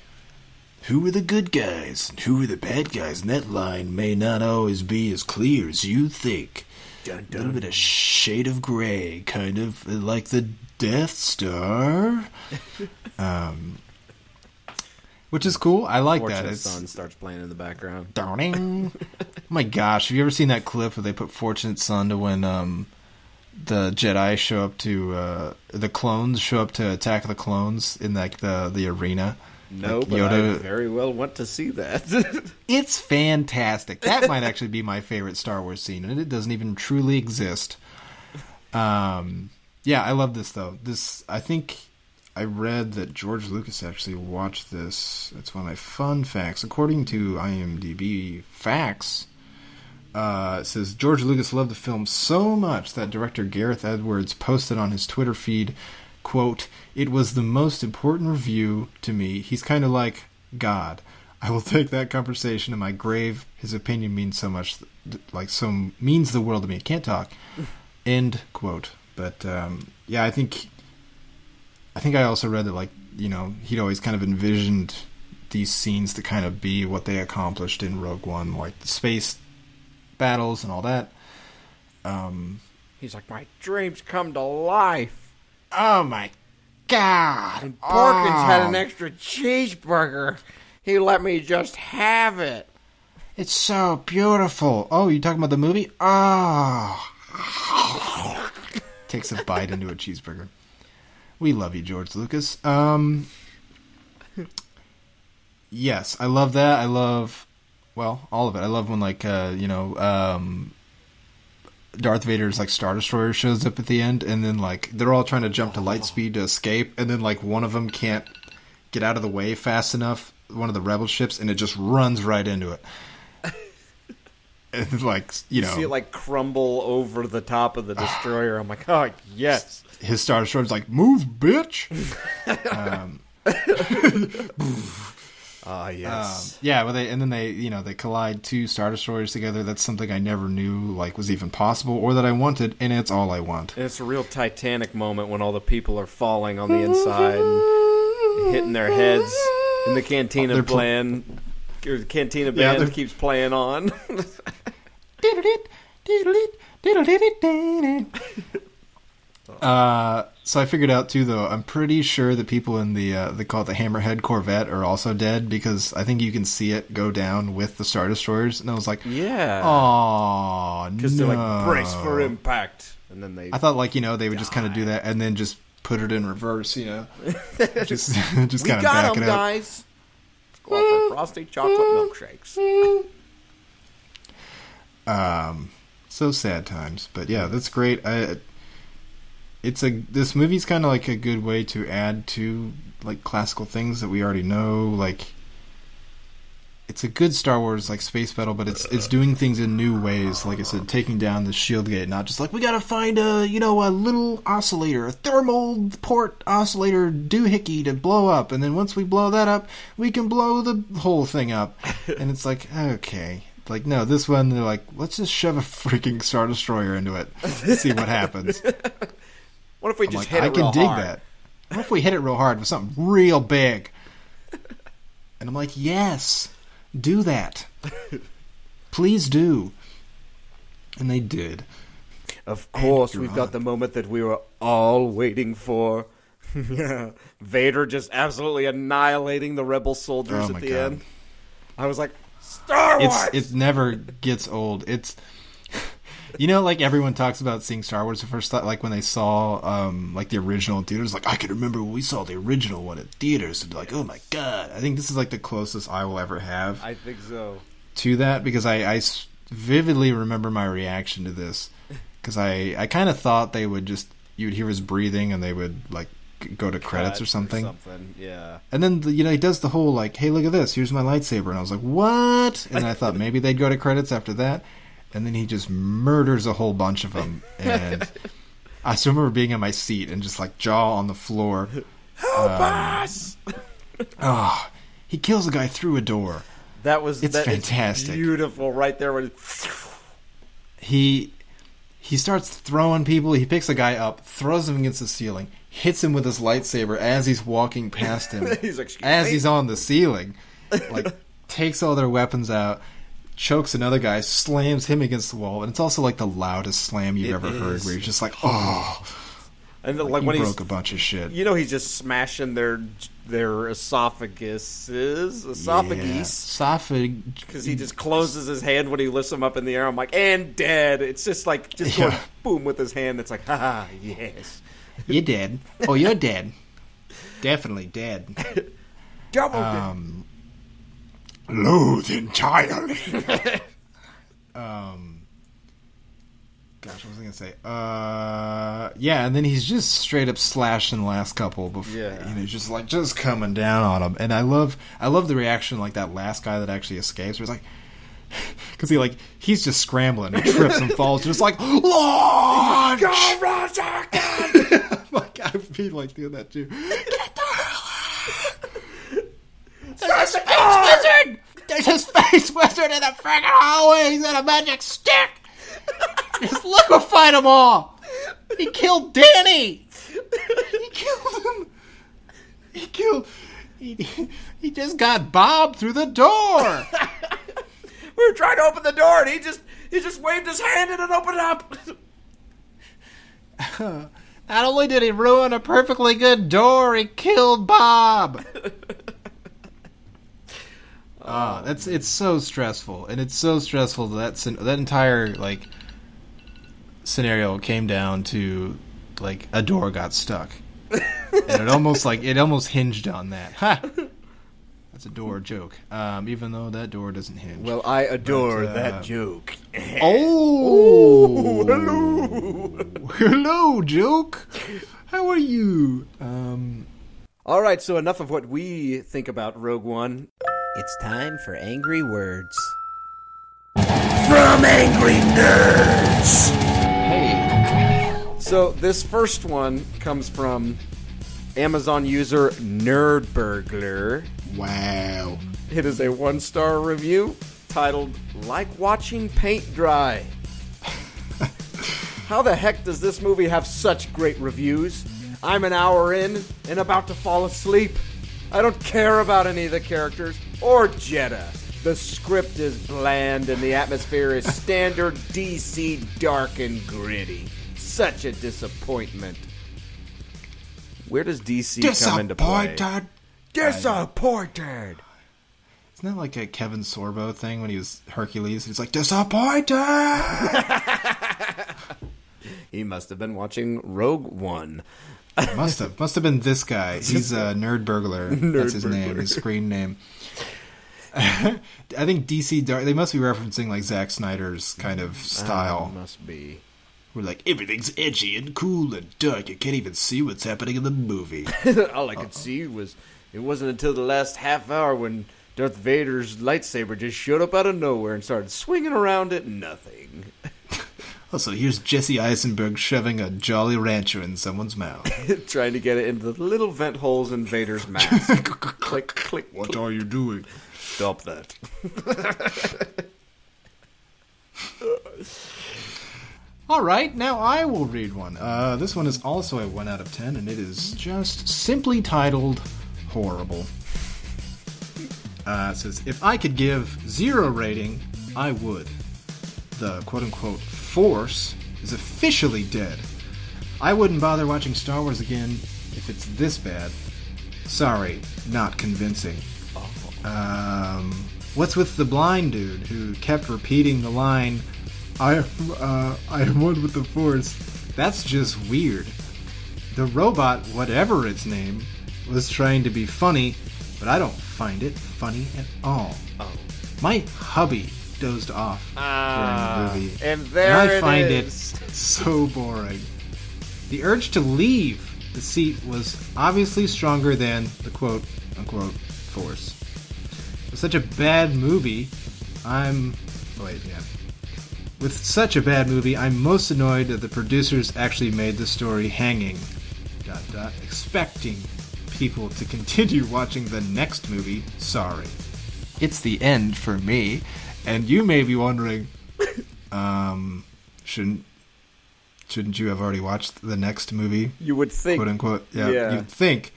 Who are the good guys and who are the bad guys? And that line may not always be as clear as you think. A little bit of shade of gray, kind of like the Death Star. um, which is cool. I like that. Fortunate It's Son starts playing in the background. Darning. oh my gosh, have you ever seen that clip where they put Fortunate Son to when um, the Jedi show up to uh, the clones show up to attack the clones in like the the arena? No, Like but I very well want to see that. It's fantastic. That might actually be my favorite Star Wars scene, and it doesn't even truly exist. Um, yeah, I love this though. This I think I read that George Lucas actually watched this. It's one of my fun facts. According to IMDb facts, uh, it says George Lucas loved the film so much that director Gareth Edwards posted on his Twitter feed, "quote It was the most important review to me. He's kind of like God. I will take that conversation in my grave. His opinion means so much, like so means the world to me. Can't talk." End quote. But um, yeah, I think I think I also read that like you know he'd always kind of envisioned these scenes to kind of be what they accomplished in Rogue One, like the space battles and all that. Um, He's like, my dreams come to life. Oh my god! And Porkins had an Oh, extra cheeseburger. He let me just have it. It's so beautiful. Oh, you talking about the movie? Oh. Takes a bite into a cheeseburger. We love you, George Lucas. Um, yes, I love that. I love, well, all of it. I love when like uh, you know, um, Darth Vader's like Star Destroyer shows up at the end, and then like they're all trying to jump to light speed to escape, and then like one of them can't get out of the way fast enough, one of the rebel ships, and it just runs right into it. and like you know, See it like crumble over the top of the destroyer. I'm like, oh yes. his Star Destroyer's like, "Move, bitch." Um, Ah yes. Yeah, well, they and then they you know they collide two Star Destroyers together. That's something I never knew like was even possible or that I wanted, and it's all I want. And it's a real Titanic moment when all the people are falling on the inside and hitting their heads, and the cantina They're pl- playing. Or the cantina Yeah, band they're- keeps playing on. Uh, so I figured out too, though. I'm pretty sure the people in the uh, they call it the Hammerhead Corvette are also dead because I think you can see it go down with the Star Destroyers, and I was like, yeah. "Oh, no!" Because they're like brace for impact, and then they. I thought like you know they would just kind of do that and then just put it in reverse, you know, just just kind of back them, it up. guys. Go for frosty chocolate milkshakes. Um, so sad times, but yeah, that's great. I, it's a this movie's kind of like a good way to add to like classical things that we already know. Like, it's a good Star Wars like space battle, but it's it's doing things in new ways. Like I said, taking down the shield gate, not just like we gotta find a you know a little oscillator, a thermal port oscillator doohickey to blow up, and then once we blow that up, we can blow the whole thing up. and it's like okay. Like no, this one they're like, let's just shove a freaking star destroyer into it, see what happens. What if we I'm just like, hit I it I can real dig hard? that. What if we hit it real hard with something real big? And I'm like, yes, do that. Please do. And they did. Of course, we've got the moment that we were all waiting for. Yeah. Vader just absolutely annihilating the rebel soldiers Oh at the God. end. I was like, Star Wars. It's it never gets old. It's you know, like everyone talks about seeing Star Wars the first time, like when they saw um like the original in theaters. Like I can remember when we saw the original one in theaters, and like, oh my god! I think this is like the closest I will ever have. I think so. to that because I, I vividly remember my reaction to this because I, I kind of thought they would just you'd hear his breathing and they would like go to credits or something. something. Yeah. And then the, you know he does the whole like hey look at this here's my lightsaber and I was like what and I thought maybe they'd go to credits after that and then he just murders a whole bunch of them and I still remember being in my seat and just like jaw on the floor. Help um, us! Oh, he kills a guy through a door. That was It's that fantastic. beautiful right there. When he he starts throwing people. He picks a guy up, throws him against the ceiling, hits him with his lightsaber as he's walking past him. He's like, as me?" he's on the ceiling, like takes all their weapons out, chokes another guy, slams him against the wall, and it's also like the loudest slam you've It ever heard, where you're just like, oh, and like, like when he broke a bunch of shit. you know he's just smashing their their esophaguses esophagus Sophag- because he just closes his hand when he lifts him up in the air. I'm like, and dead. It's just like just Yeah. going boom with his hand. It's like, ha yes. You're dead. Oh, you're dead. Definitely dead. Double Um, loathe entirely. um, gosh, what was I gonna say? Uh, yeah, and then he's just straight up slashing the last couple. Before, Yeah. you know, just like just coming down on him. And I love, I love the reaction like that last guy that actually escapes. Where he's like. Because he like he's just scrambling, he trips and falls, just like launch. like I'd be like doing that too. Get the hell out! There's a space wizard! There's a space wizard in the friggin' hallway! He's got a magic stick! Just liquefied them all! He killed Danny! He killed him! He killed. He, he just got Bob through the door! We were trying to open the door, and he just he just waved his hand and it opened up. Not only did he ruin a perfectly good door, he killed Bob. Ah, that's it's so stressful, and it's so stressful that that, entire like scenario came down to like a door got stuck, and it almost like it almost hinged on that. Ha! That's a door joke, um, even though that door doesn't hinge. Well, I adore But, uh, that joke. Oh, hello, hello, joke. How are you? Um, All right, so enough of what we think about Rogue One. It's time for angry words. From Angry Nerds. hey, So this first one comes from Amazon user Nerdburglar. wow. It is a one star review titled Like Watching Paint Dry. How the heck does this movie have such great reviews? I'm an hour in and about to fall asleep. I don't care about any of the characters or Jedha. The script is bland and the atmosphere is standard DC dark and gritty. Such a disappointment. Where does DC come into play? Disappointed. Disappointed. Isn't that like a Kevin Sorbo thing when he was Hercules? He's like disappointed. He must have been watching Rogue One. must have must have been this guy. He's a nerd burglar. That's his name. His screen name. I think DC Dark. They must be referencing like Zack Snyder's kind of ah, style. Must be. Where like everything's edgy and cool and dark. You can't even see what's happening in the movie. All I could see was it wasn't until the last half hour when Darth Vader's lightsaber just showed up out of nowhere and started swinging around at nothing. Also, here's Jesse Eisenberg shoving a Jolly Rancher in someone's mouth. Trying to get it into the little vent holes in Vader's mask. click, click, What click. are you doing? Stop that. All right, now I will read one. Uh, this one is also a 1 out of 10, and it is just simply titled Horrible. Uh, it says, If I could give zero rating, I would. The quote unquote force is officially dead. I wouldn't bother watching Star Wars again if it's this bad. Sorry, not convincing. Um, what's with the blind dude who kept repeating the line, "I am, uh, I am one with the Force"? That's just weird. The robot, whatever its name, was trying to be funny, but I don't find it funny at all. Oh. My hubby dozed off Ah, during the movie, and there I it find is. it so boring. The urge to leave the seat was obviously stronger than the quote unquote force. With such a bad movie, I'm. Wait, yeah. With such a bad movie, I'm most annoyed that the producers actually made the story hanging. Dot dot. Expecting people to continue watching the next movie. Sorry. It's the end for me, and you may be wondering, um, shouldn't shouldn't you have already watched the next movie? You would think. quote unquote. Yeah, Yeah. you'd think.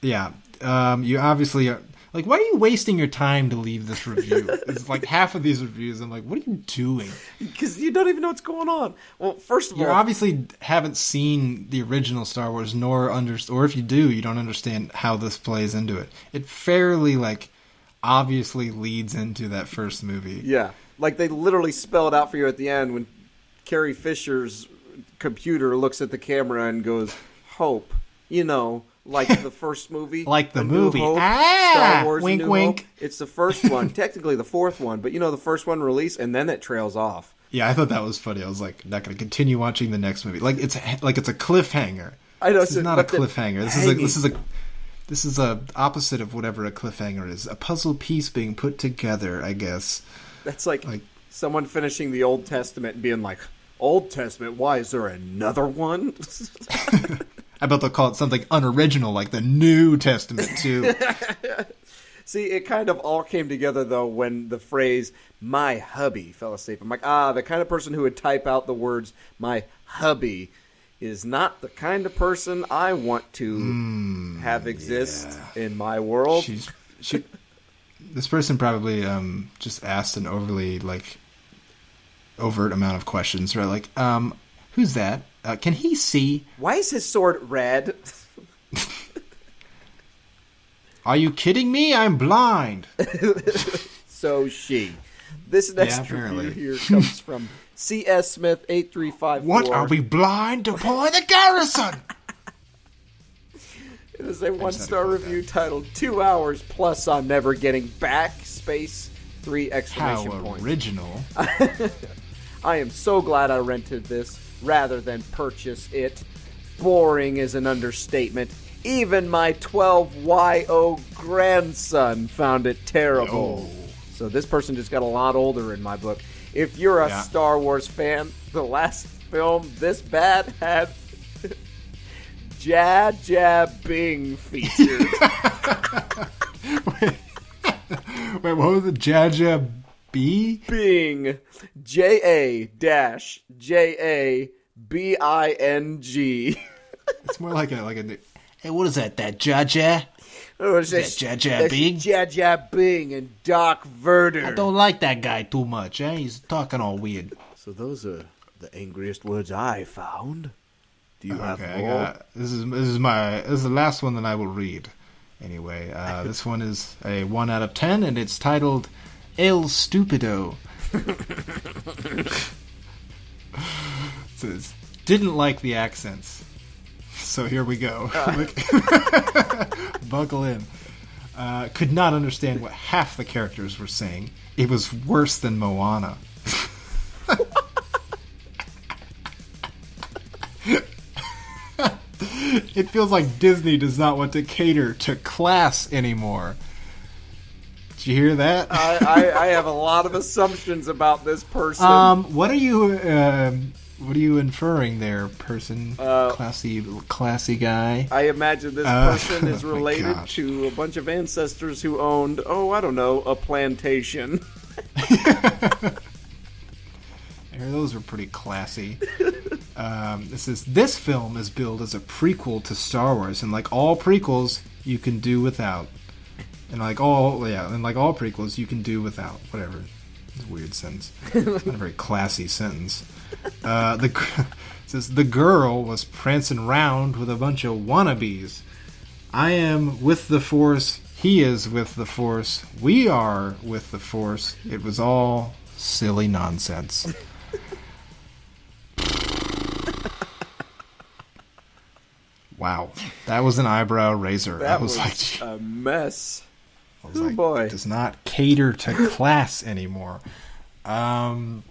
Yeah, um, you obviously are. Like, why are you wasting your time to leave this review? it's like half of these reviews. I'm like, what are you doing? Because you don't even know what's going on. Well, first of You all, you obviously haven't seen the original Star Wars, nor under, or if you do, you don't understand how this plays into it. It fairly like obviously leads into that first movie. Yeah, like they literally spell it out for you at the end when Carrie Fisher's computer looks at the camera and goes, "Hope," you know, like the first movie, Like the movie. Hope, Ah! Star Wars, Wink, New wink. Hope. It's the first one, technically the fourth one, but you know the first one released and then it trails off. Yeah, I thought that was funny. I was like, not going to continue watching the next movie. Like it's a, like it's a cliffhanger. I know, This so- is not a cliffhanger. This is a this is a this is a opposite of whatever a cliffhanger is. A puzzle piece being put together, I guess. That's like, Like- someone finishing the Old Testament and being like, "Old Testament? Why is there another one?" I bet they'll call it something unoriginal, like the New Testament too. See, it kind of all came together though when the phrase "my hubby" fell asleep. I'm like, ah, the kind of person who would type out the words "my hubby" is not the kind of person I want to have exist in my world. She's she. This person probably um, just asked an overly like overt amount of questions. Right? Like, um, who's that? Uh, can he see? Why is his sword red? Are you kidding me? I'm blind. so she. This next apparently. review here comes from C.S. Smith eight three five. What are we blind? Deploy the garrison. It is a one star review titled Two Hours Plus on Never Getting Back Space three How exclamation points. original. I am so glad I rented this rather than purchase it. Boring is an understatement. Even my 12YO grandson found it terrible. So this person just got a lot older in my book. If you're a Yeah. Star Wars fan, the last film this bad had Jad Jab Bing featured. Wait, what was it? Jaja B? Bing. J A dash J A B I N G. It's more like a like a. Hey, what is that? That Jaja? Oh, it's that this- Jar Jar that's Bing? Jar Jar Bing and Doc Verder. I don't like that guy too much. Eh? He's talking all weird. So those are the angriest words I found. Do you have Okay, I more? got this is this is my this is the last one that I will read. Anyway, uh, this one is a one out of ten, and it's titled "El Stupido." it says didn't like the accents, so here we go. Buckle in. Uh, could not understand what half the characters were saying. It was worse than Moana. It feels like Disney does not want to cater to class anymore. Did you hear that? I, I, I have a lot of assumptions about this person. um, what are you um, what are you inferring there, person? Uh, classy, classy guy. I imagine this Uh, person is oh related to a bunch of ancestors who owned, oh, I don't know, a plantation. Those are pretty classy. um, this is this film is billed as a prequel to Star Wars, and like all prequels, you can do without. And like all yeah, and like all prequels, you can do without whatever. It's a weird sentence. Not a very classy sentence. Uh, the says the girl was prancing round with a bunch of wannabes. I am with the Force. He is with the Force. We are with the Force. It was all silly nonsense. wow, that was an eyebrow raiser. That I was, was, like, a mess. I was oh like, boy. does not cater to class anymore. Um,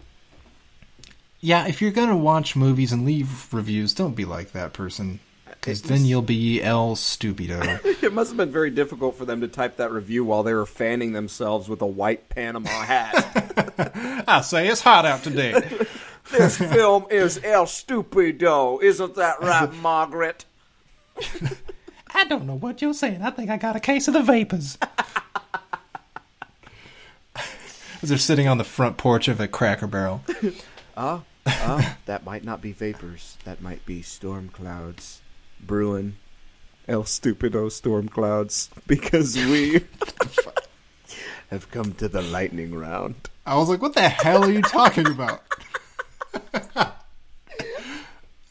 yeah, if you're gonna watch movies and leave reviews, don't be like that person, because then you'll be El Stupido. It must have been very difficult for them to type that review while they were fanning themselves with a white Panama hat. I say it's hot out today. this film is El Stupido, isn't that right, Margaret? I don't know what you're saying. I think I got a case of the vapors. As they're sitting on the front porch of a Cracker Barrel. Ah, ah, that might not be vapors. That might be storm clouds brewing. El Stupido storm clouds. Because we have come to the lightning round. I was like, what the hell are you talking about?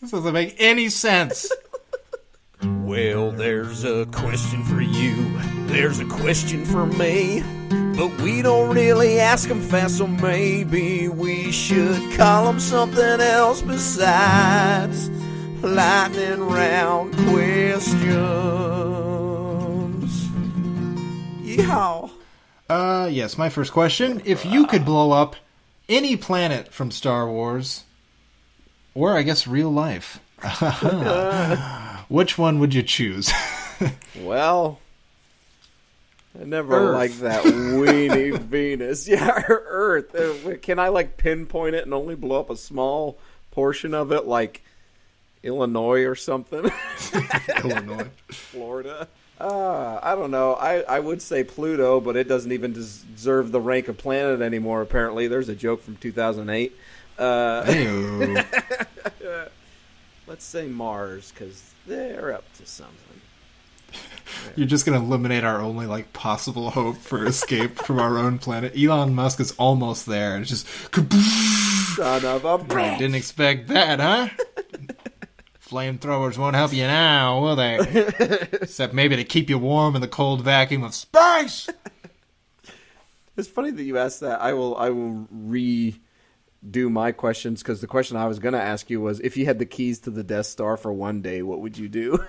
this doesn't make any sense. Well, there's a question for you. There's a question for me. But we don't really ask them fast, so maybe we should call them something else besides lightning round questions. Yeehaw. Uh, yes, my first question. If you could blow up any planet from Star Wars, or I guess real life, which one would you choose? Well, I never Earth. liked that weenie Venus. Yeah, Earth. Uh, Can I like pinpoint it and only blow up a small portion of it, like Illinois or something? Illinois. Florida. Uh, I don't know. I, I would say Pluto, but it doesn't even deserve the rank of planet anymore. Apparently, there's a joke from 2008. Uh, let's say Mars because they're up to something. You're just gonna eliminate our only like possible hope for escape from our own planet. Elon Musk is almost there. It's just kaboosh. Son of a Right, didn't expect that, huh? Flamethrowers won't help you now, will they? Except maybe to keep you warm in the cold vacuum of space. It's funny that you asked that. I will. I will redo my questions because the question I was going to ask you was: if you had the keys to the Death Star for one day, what would you do?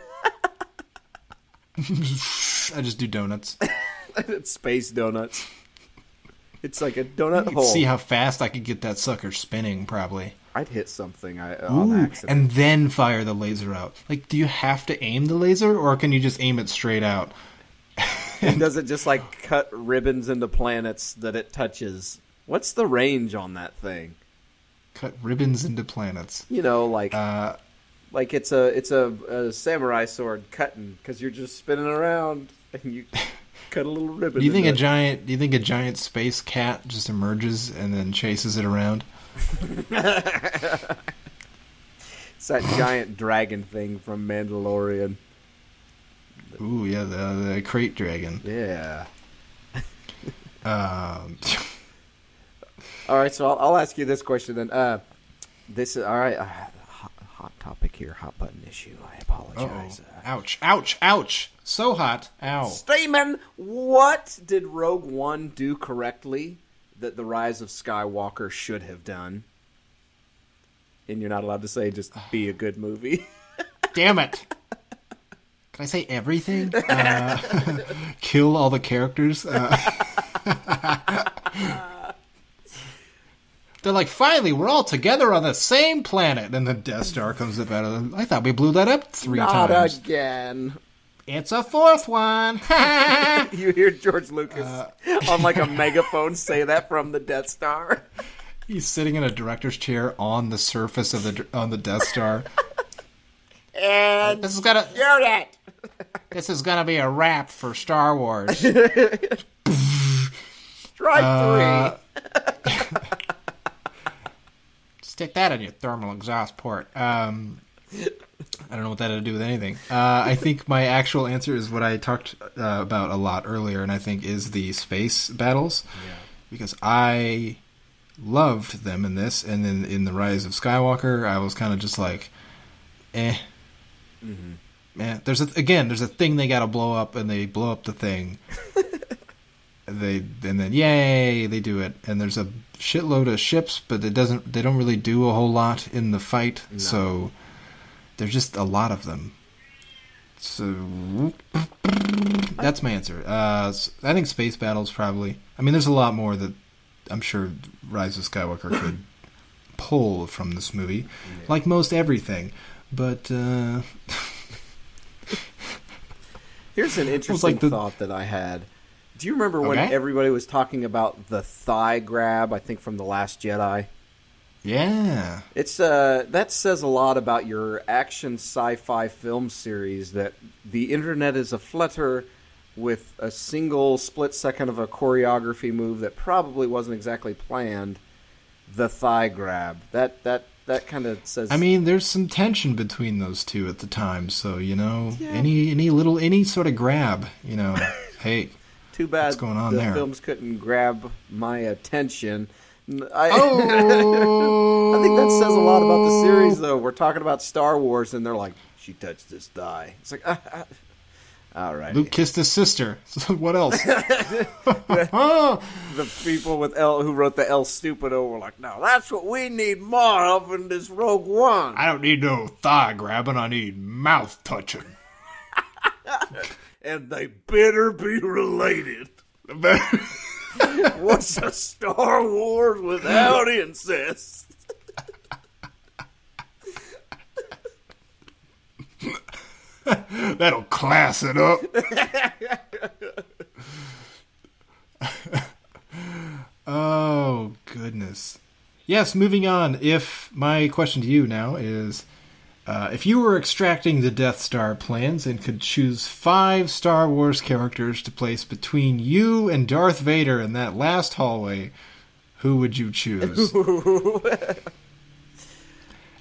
I just do donuts. Space donuts. It's like a donut You hole. see how fast I could get that sucker spinning, probably. I'd hit something I, on Ooh, accident. and then fire the laser out. Like, do you have to aim the laser, or can you just aim it straight out? And does it just like cut ribbons into planets that it touches? What's the range on that thing? Cut ribbons into planets. You know, like Uh, like it's a it's a, a samurai sword cutting because you're just spinning around and you cut a little ribbon. do you think a it. giant? Do you think a giant space cat just emerges and then chases it around? It's that giant dragon thing from Mandalorian. Ooh, yeah, the, the crate dragon. Yeah. Um, All right, so I'll, I'll ask you this question then. Uh, this is all right. Uh, hot, hot topic here, hot button issue. I apologize. Uh, ouch, ouch, ouch! So hot. Ow. Stamen, what did Rogue One do correctly that The Rise of Skywalker should have done? And you're not allowed to say just be a good movie. Damn it! Can I say everything? Uh, kill all the characters. Uh, they're like, finally, we're all together on the same planet, and the Death Star comes up out of them. I thought we blew that up three not times. again. It's a fourth one. You hear George Lucas on like a megaphone say that from the Death Star. He's sitting in a director's chair on the surface of the on the Death Star. And This is gonna you're it. this is gonna be a wrap for Star Wars. Strike Uh, three. Stick that on your thermal exhaust port. Um, I don't know what that had to do with anything. Uh, I think my actual answer is what I talked uh, about a lot earlier, and I think is the space battles, because I loved them in this, and then in the Rise of Skywalker, I was kind of just like, eh. Man, there's a, again, there's a thing they got to blow up, and they blow up the thing. they and then yay, they do it, and there's a shitload of ships, but it doesn't. They don't really do a whole lot in the fight, so there's just a lot of them. So that's my answer. Uh, i think space battles probably. I mean, there's a lot more that I'm sure Rise of Skywalker could pull from this movie, like most everything. But uh, Here's an interesting like the- thought that I had. Do you remember when everybody was talking about the thigh grab? I think from the Last Jedi. yeah, It's uh that says a lot about your action sci-fi film series that the internet is a flutter with a single split second of a choreography move that probably wasn't exactly planned. The thigh grab. That that that kind of says. I mean, there's some tension between those two at the time, so you know, Yeah. any any little any sort of grab, you know, hey, too bad what's going on the there? films couldn't grab my attention. I, oh, I think that says a lot about the series, though. We're talking about Star Wars, and they're like, "She touched his thigh." It's like, all right. Luke kissed his sister. So what else? oh, the people with L who wrote the El Stupido were like, "No, that's what we need more of in this Rogue One." I don't need no thigh grabbing. I need mouth touching. And they better be related. What's a Star Wars without incest? That'll class it up. oh goodness. Yes, moving on. If my question to you now is uh, if you were extracting the Death Star plans and could choose five Star Wars characters to place between you and Darth Vader in that last hallway, who would you choose?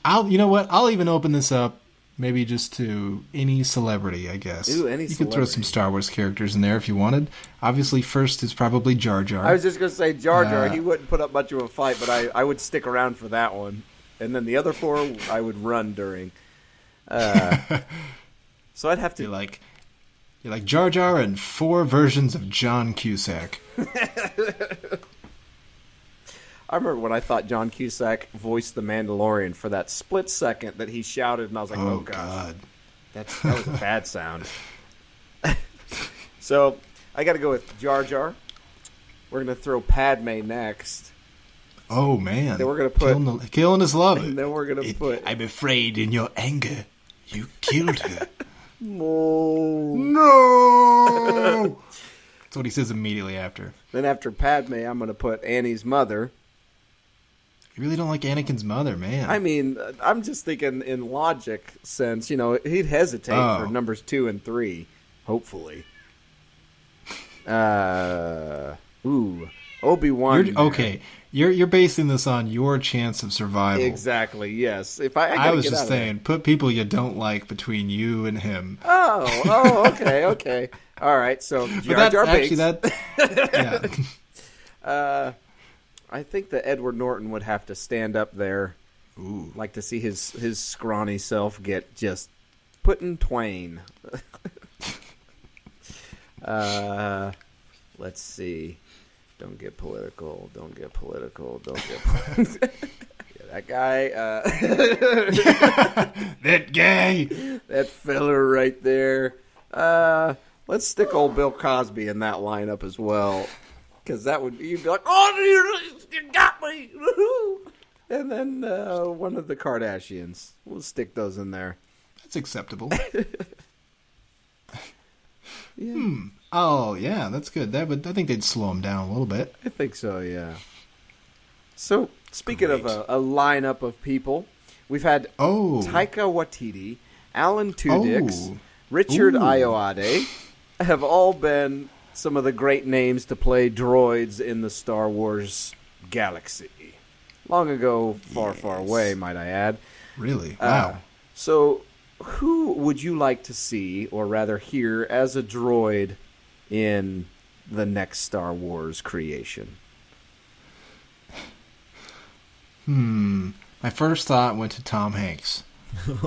I'll, you know what? I'll even open this up, maybe just to any celebrity, I guess. Ooh, any you could throw some. Star Wars characters in there if you wanted. Obviously, first is probably Jar Jar. I was just gonna say Jar Jar. Uh, he wouldn't put up much of a fight, but I, I would stick around for that one. And then the other four, I would run during. Uh, so I'd have to You're like, you're like Jar Jar and four versions of John Cusack. I remember when I thought John Cusack voiced the Mandalorian for that split second that he shouted, and I was like, "Oh, Oh, God. that's that was a bad sound." so I got to go with Jar Jar. We're We're gonna throw Padme next, Oh man. Then we're gonna put- killing, the- killing his love. and then we're gonna It- put. I'm afraid in your anger you killed her. Oh. no. That's what he says immediately after. Then after Padme, I'm gonna put Annie's mother. You really don't like Anakin's mother, man. I mean, I'm just thinking in logic sense. You know, he'd hesitate Oh. for numbers two and three. Hopefully. Uh, ooh, Obi Wan. Okay, you're you're basing this on your chance of survival. Exactly. Yes. If I, I, I, was just saying, put people you don't like between you and him. Oh, oh, okay, okay. All right. So Jar Jar actually, that yeah. Uh, I think that Edward Norton would have to stand up there. Ooh. Like to see his his scrawny self get just put in twain. uh, let's see. Don't get political. Don't get political. Don't get. yeah, that guy. Uh, that gay. that feller right there. Uh, let's stick old Bill Cosby in that lineup as well, because that would you'd be like, "Oh, you, you got me!" Woohoo!" and then uh, one of the Kardashians. We'll stick those in there. That's acceptable. Yeah, Oh yeah, that's good. That would I think they'd slow him down a little bit. I think so. Yeah. So speaking of a, a lineup of people, we've had Oh, Taika Waititi, Alan Tudyk, Oh. Richard Ooh. Ayoade have all been some of the great names to play droids in the Star Wars galaxy. Long ago, far, far away, might I add. really? Uh, Wow. so, who would you like to see, or rather hear, as a droid in the next Star Wars creation? Hmm. My first thought went to Tom Hanks.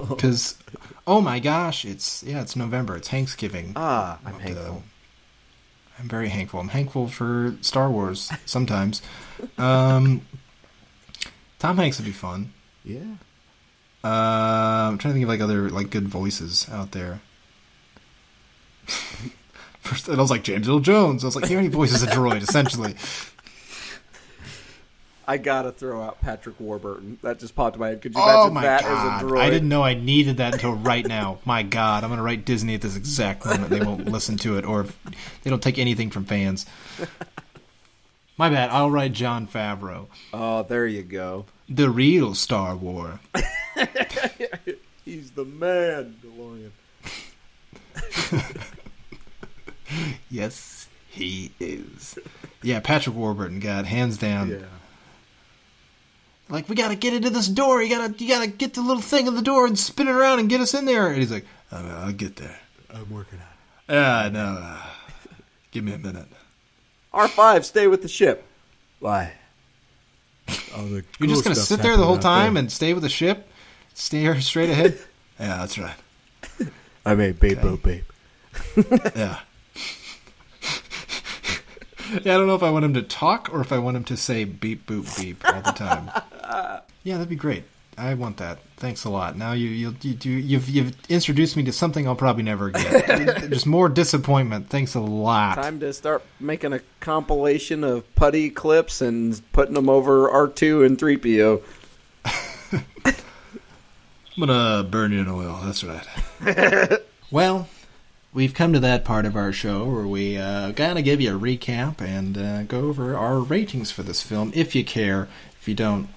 Because, oh my gosh, it's yeah, it's November. It's Thanksgiving. Ah, I'm thankful. I'm very thankful. I'm thankful for Star Wars sometimes. um, Tom Hanks would be fun. Yeah. Uh, I'm trying to think of like other like good voices out there. First, and I was like James Earl Jones. I was like, he only voices a droid essentially. I gotta throw out Patrick Warburton. That just popped in my head. Could you Oh imagine my that god! as a droid? I didn't know I needed that until right now. My god, I'm gonna write Disney at this exact moment. They won't listen to it, or they don't take anything from fans. My bad. I'll write Jon Favreau, Oh, there you go. the real Star Wars. He's the man, DeLorean. Yes, he is. Yeah, Patrick Warburton. God, hands down. Yeah. Like we gotta get into this door. You gotta, you gotta get the little thing in the door and spin it around and get us in there. And he's like, I'll, I'll get there. I'm working on it. Ah, no. uh, give me a minute. R5, stay with the ship. Why? You're just gonna sit there the whole time and stay with the ship, stare straight ahead. yeah, that's right. I made Babe Okay. Babe. Yeah. Yeah, I don't know if I want him to talk or if I want him to say beep boop beep all the time. yeah, that'd be great. I want that. Thanks a lot. Now you you you do you've you've introduced me to something I'll probably never get. Just more disappointment. Thanks a lot. Time to start making a compilation of Puddy clips and putting them over R2 and 3PO. I'm gonna burn you in oil. That's right. well, we've come to that part of our show where we uh, gotta give you a recap and uh, go over our ratings for this film, if you care. If you don't,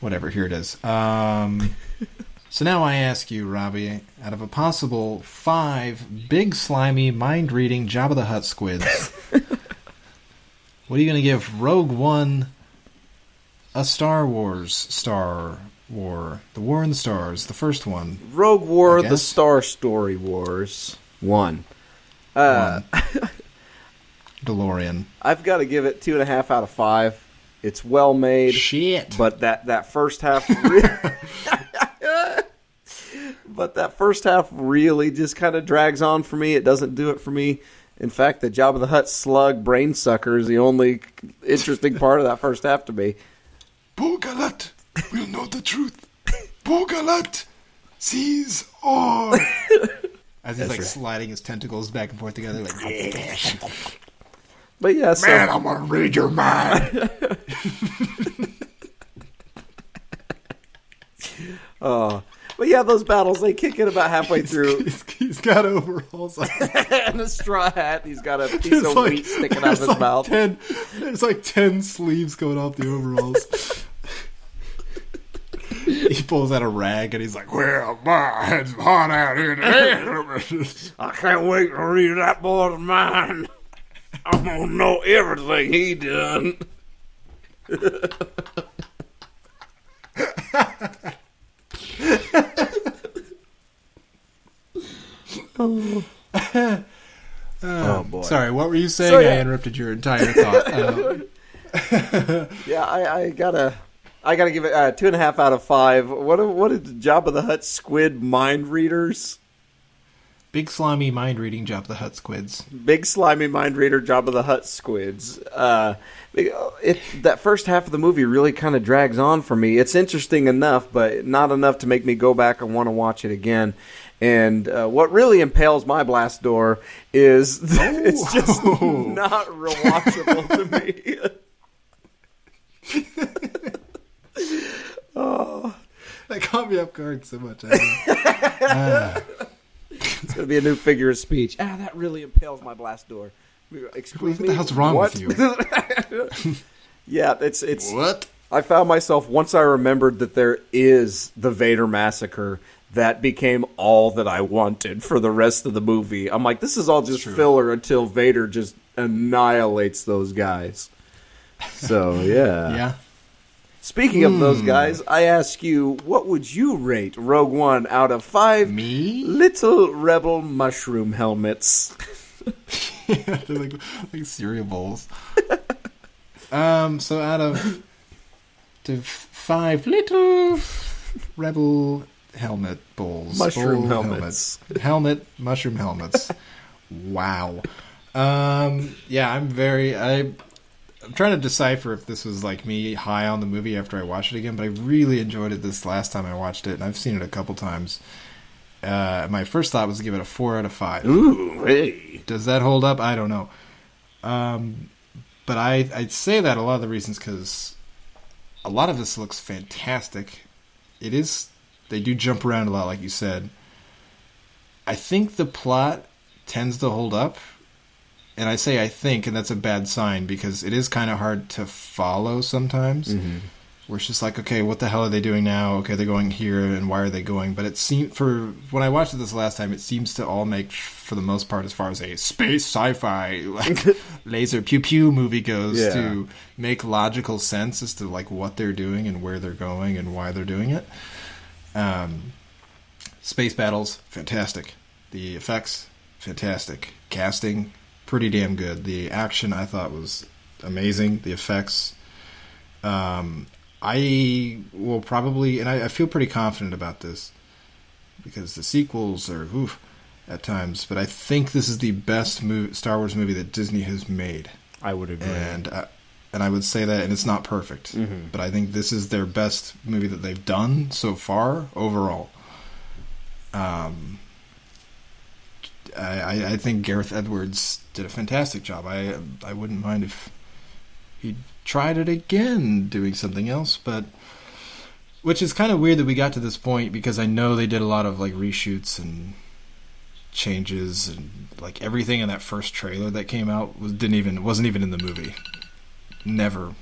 whatever. Here it is. Um, so now I ask you, Robbie, out of a possible five big, slimy, mind-reading Jabba the Hutt squids, what are you gonna give Rogue One? A Star Wars Star War, the War in the Stars, the first one. Rogue War, The. Star Story Wars. One. Uh, DeLorean. I've got to give it two and a half out of five. It's well made. Shit. But that that first half, but that first half really just kind of drags on for me. It doesn't do it for me. In fact, the Jabba the Hutt slug brain sucker is the only interesting part of that first half to me. Bor Gullet will know the truth. Bor Gullet sees all. As he's like sliding his tentacles back and forth together, like. But yeah, so, Man, I'm gonna read your mind. Oh, but yeah, those battles they kick in about halfway through. he's, he's got overalls. on. and a straw hat. He's got a piece There's of like, wheat sticking out of his like mouth. Ten, there's like ten sleeves going off the overalls. he pulls out a rag and he's like, "Well, my, it's hot out here today." I can't wait to read that boy's mind. I'm gonna know everything he done. oh boy. Sorry, what were you saying? So, yeah. I interrupted your entire thought. Uh, Yeah, I, I gotta, I gotta give it uh, two and a half out of five. What, a what is Jabba the Hutt squid mind readers? big slimy mind reading job. Of the Hut squids. Big slimy mind reader Jabba the Hutt squids. Uh, it, that first half of the movie really kind of drags on for me. It's interesting enough, but not enough to make me go back and want to watch it again. And uh, what really impales my blast door is that it's just not rewatchable to me. That caught me off guard so much. I It's gonna be a new figure of speech. Ah, that really impales my blast door. Excuse What me. the hell's wrong what? with you? yeah, it's it's. what? I found myself once I remembered that there is the Vader massacre. That became all that I wanted for the rest of the movie. I'm like, this is all just filler until Vader just annihilates those guys. So yeah. Yeah. Speaking of those guys, I ask you, what would you rate Rogue One out of five Me? little rebel mushroom helmets? They're like, like cereal bowls. um. So out of the five little rebel helmet bowls, Mushroom bowl helmets. helmet mushroom helmets. wow. Um. Yeah, I'm very. I. I'm trying to decipher if this was like me high on the movie after I watched it again, but I really enjoyed it this last time I watched it, and I've seen it a couple times. Uh, my first thought was to give it a four out of five. Ooh, hey. Does that hold up? I don't know. Um, but I I'd say that a lot of the reasons because a lot of this looks fantastic. It is. They do jump around a lot, like you said. I think the plot tends to hold up, and I say I think, and that's a bad sign because it is kind of hard to follow sometimes. Where it's just like, okay, what the hell are they doing now? Okay, they're going here, and why are they going? But it seemed for when I watched it this last time, it seems to all make, for the most part, as far as a space sci-fi like laser pew pew movie goes, Yeah. to make logical sense as to like what they're doing and where they're going and why they're doing it. Um, space battles, fantastic. The effects, fantastic. Casting, pretty damn good. The action, I thought was amazing. The effects, um, I will probably, and I, I feel pretty confident about this because the sequels are oof at times, but I think this is the best mo- Star Wars movie that Disney has made I would agree. and uh, and I would say that, and it's not perfect, but I think this is their best movie that they've done so far overall. Um, I, I, think Gareth Edwards did a fantastic job. I I wouldn't mind if he tried it again, doing something else, but which is kind of weird that we got to this point because I know they did a lot of like reshoots and changes and like everything in that first trailer that came out was didn't even wasn't even in the movie. Never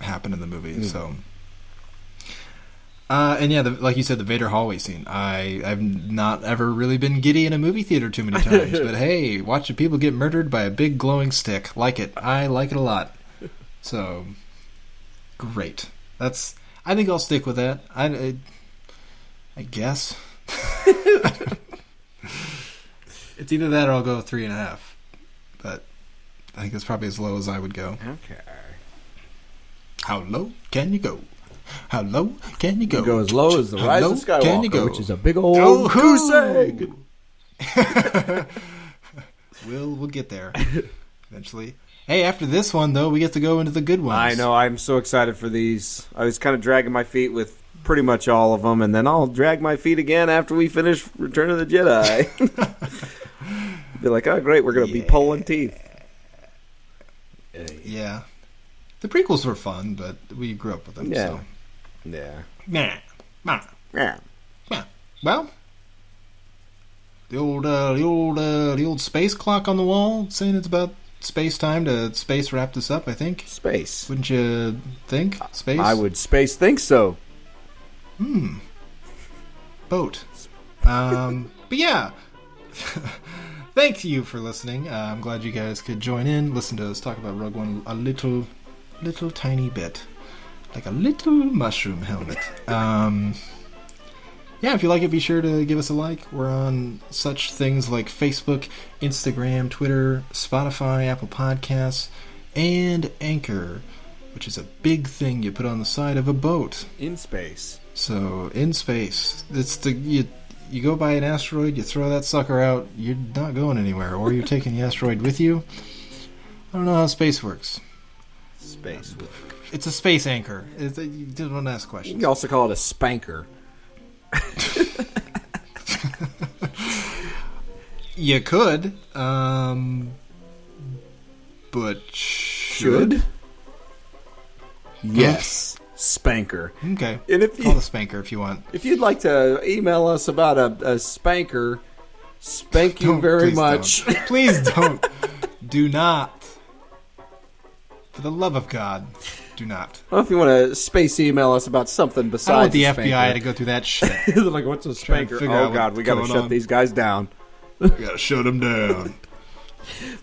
happened in the movie. Hmm. So uh, and yeah, the, like you said, the Vader hallway scene. I I've not ever really been giddy in a movie theater too many times, but hey, watching people get murdered by a big glowing stick, like it. I like it a lot. So great. That's. I think I'll stick with that. I. I, I guess. it's either that or I'll go three and a half. But I think it's probably as low as I would go. okay. How low can you go? How low can you go? Go as low as the How Rise of Skywalker, can you go? which is a big old Oh, egg. We'll we'll get there eventually. Hey, after this one though, we get to go into the good ones. I know. I'm so excited for these. I was kind of dragging my feet with pretty much all of them, and then I'll drag my feet again after we finish Return of the Jedi. be like, oh great, we're gonna be pulling teeth. Yeah. The prequels were fun, but we grew up with them. Yeah. So. Yeah. Nah. Nah. Yeah. Yeah. Well, the old, uh, the old, uh, the old space clock on the wall saying it's about space time to space wrap this up. I think. Space. Wouldn't you think? Space. I would space think so. Hmm. Boat. Um, but yeah, thank you for listening. Uh, I'm glad you guys could join in, listen to us talk about Rogue One a little, little tiny bit, like a little mushroom helmet. Um, yeah, if you like it, be sure to give us a like. We're on such things like Facebook, Instagram, Twitter, Spotify, Apple Podcasts, and Anchor, which is a big thing you put on the side of a boat. In space. So in space, it's the you you go by an asteroid, you throw that sucker out, you're not going anywhere, or you're taking the asteroid with you. I don't know how space works. Space. It's a space anchor. It's a, you don't want to ask You questions. can also call it a spanker. You could, um, but should. Yes. Spanker. Okay. And if you- call the spanker if you want. If you'd like to email us about a, a spanker, spank you very please much. don't. Please don't. do not. For the love of God, do not. Well, if you want to space email us about something I besides want the FBI to go through that shit. They're like, what's a spanker? Oh God, we got to shut on. these guys down. We gotta shut them down.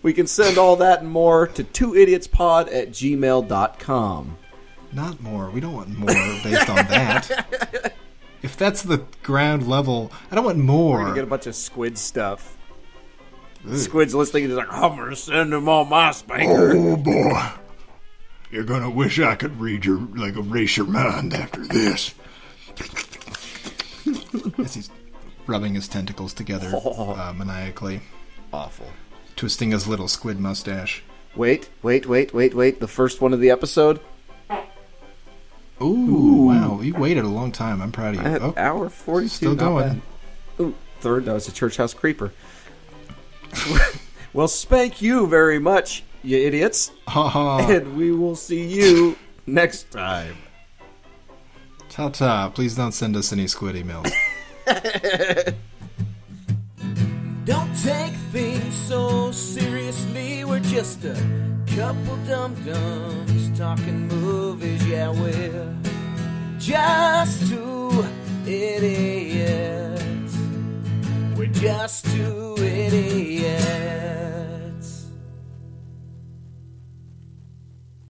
We can send all that and more to two idiotspod at gmail.com. Not more. We don't want more based on that. If that's the ground level, I don't want We're more. gonna get a bunch of squid stuff. Ugh. Squid's listening he's like, I'm gonna send them all my spanker. Oh boy, you're gonna wish I could read your like erase your mind after this. As he's rubbing his tentacles together uh, maniacally, Awful. twisting his little squid mustache. Wait, wait, wait, wait, wait. The first one of the episode. Ooh, wow! You waited a long time. I'm proud of you. At Oh, hour 42. still not going. bad. Ooh, third, that was a church house creeper. well, spank you very much, you idiots. ha ha! And we will see you next time. Ta ta! Please don't send us any squid emails. Don't take things so seriously. We're just a couple dum dums talking movies. Yeah, we're just two idiots. We're just two idiots.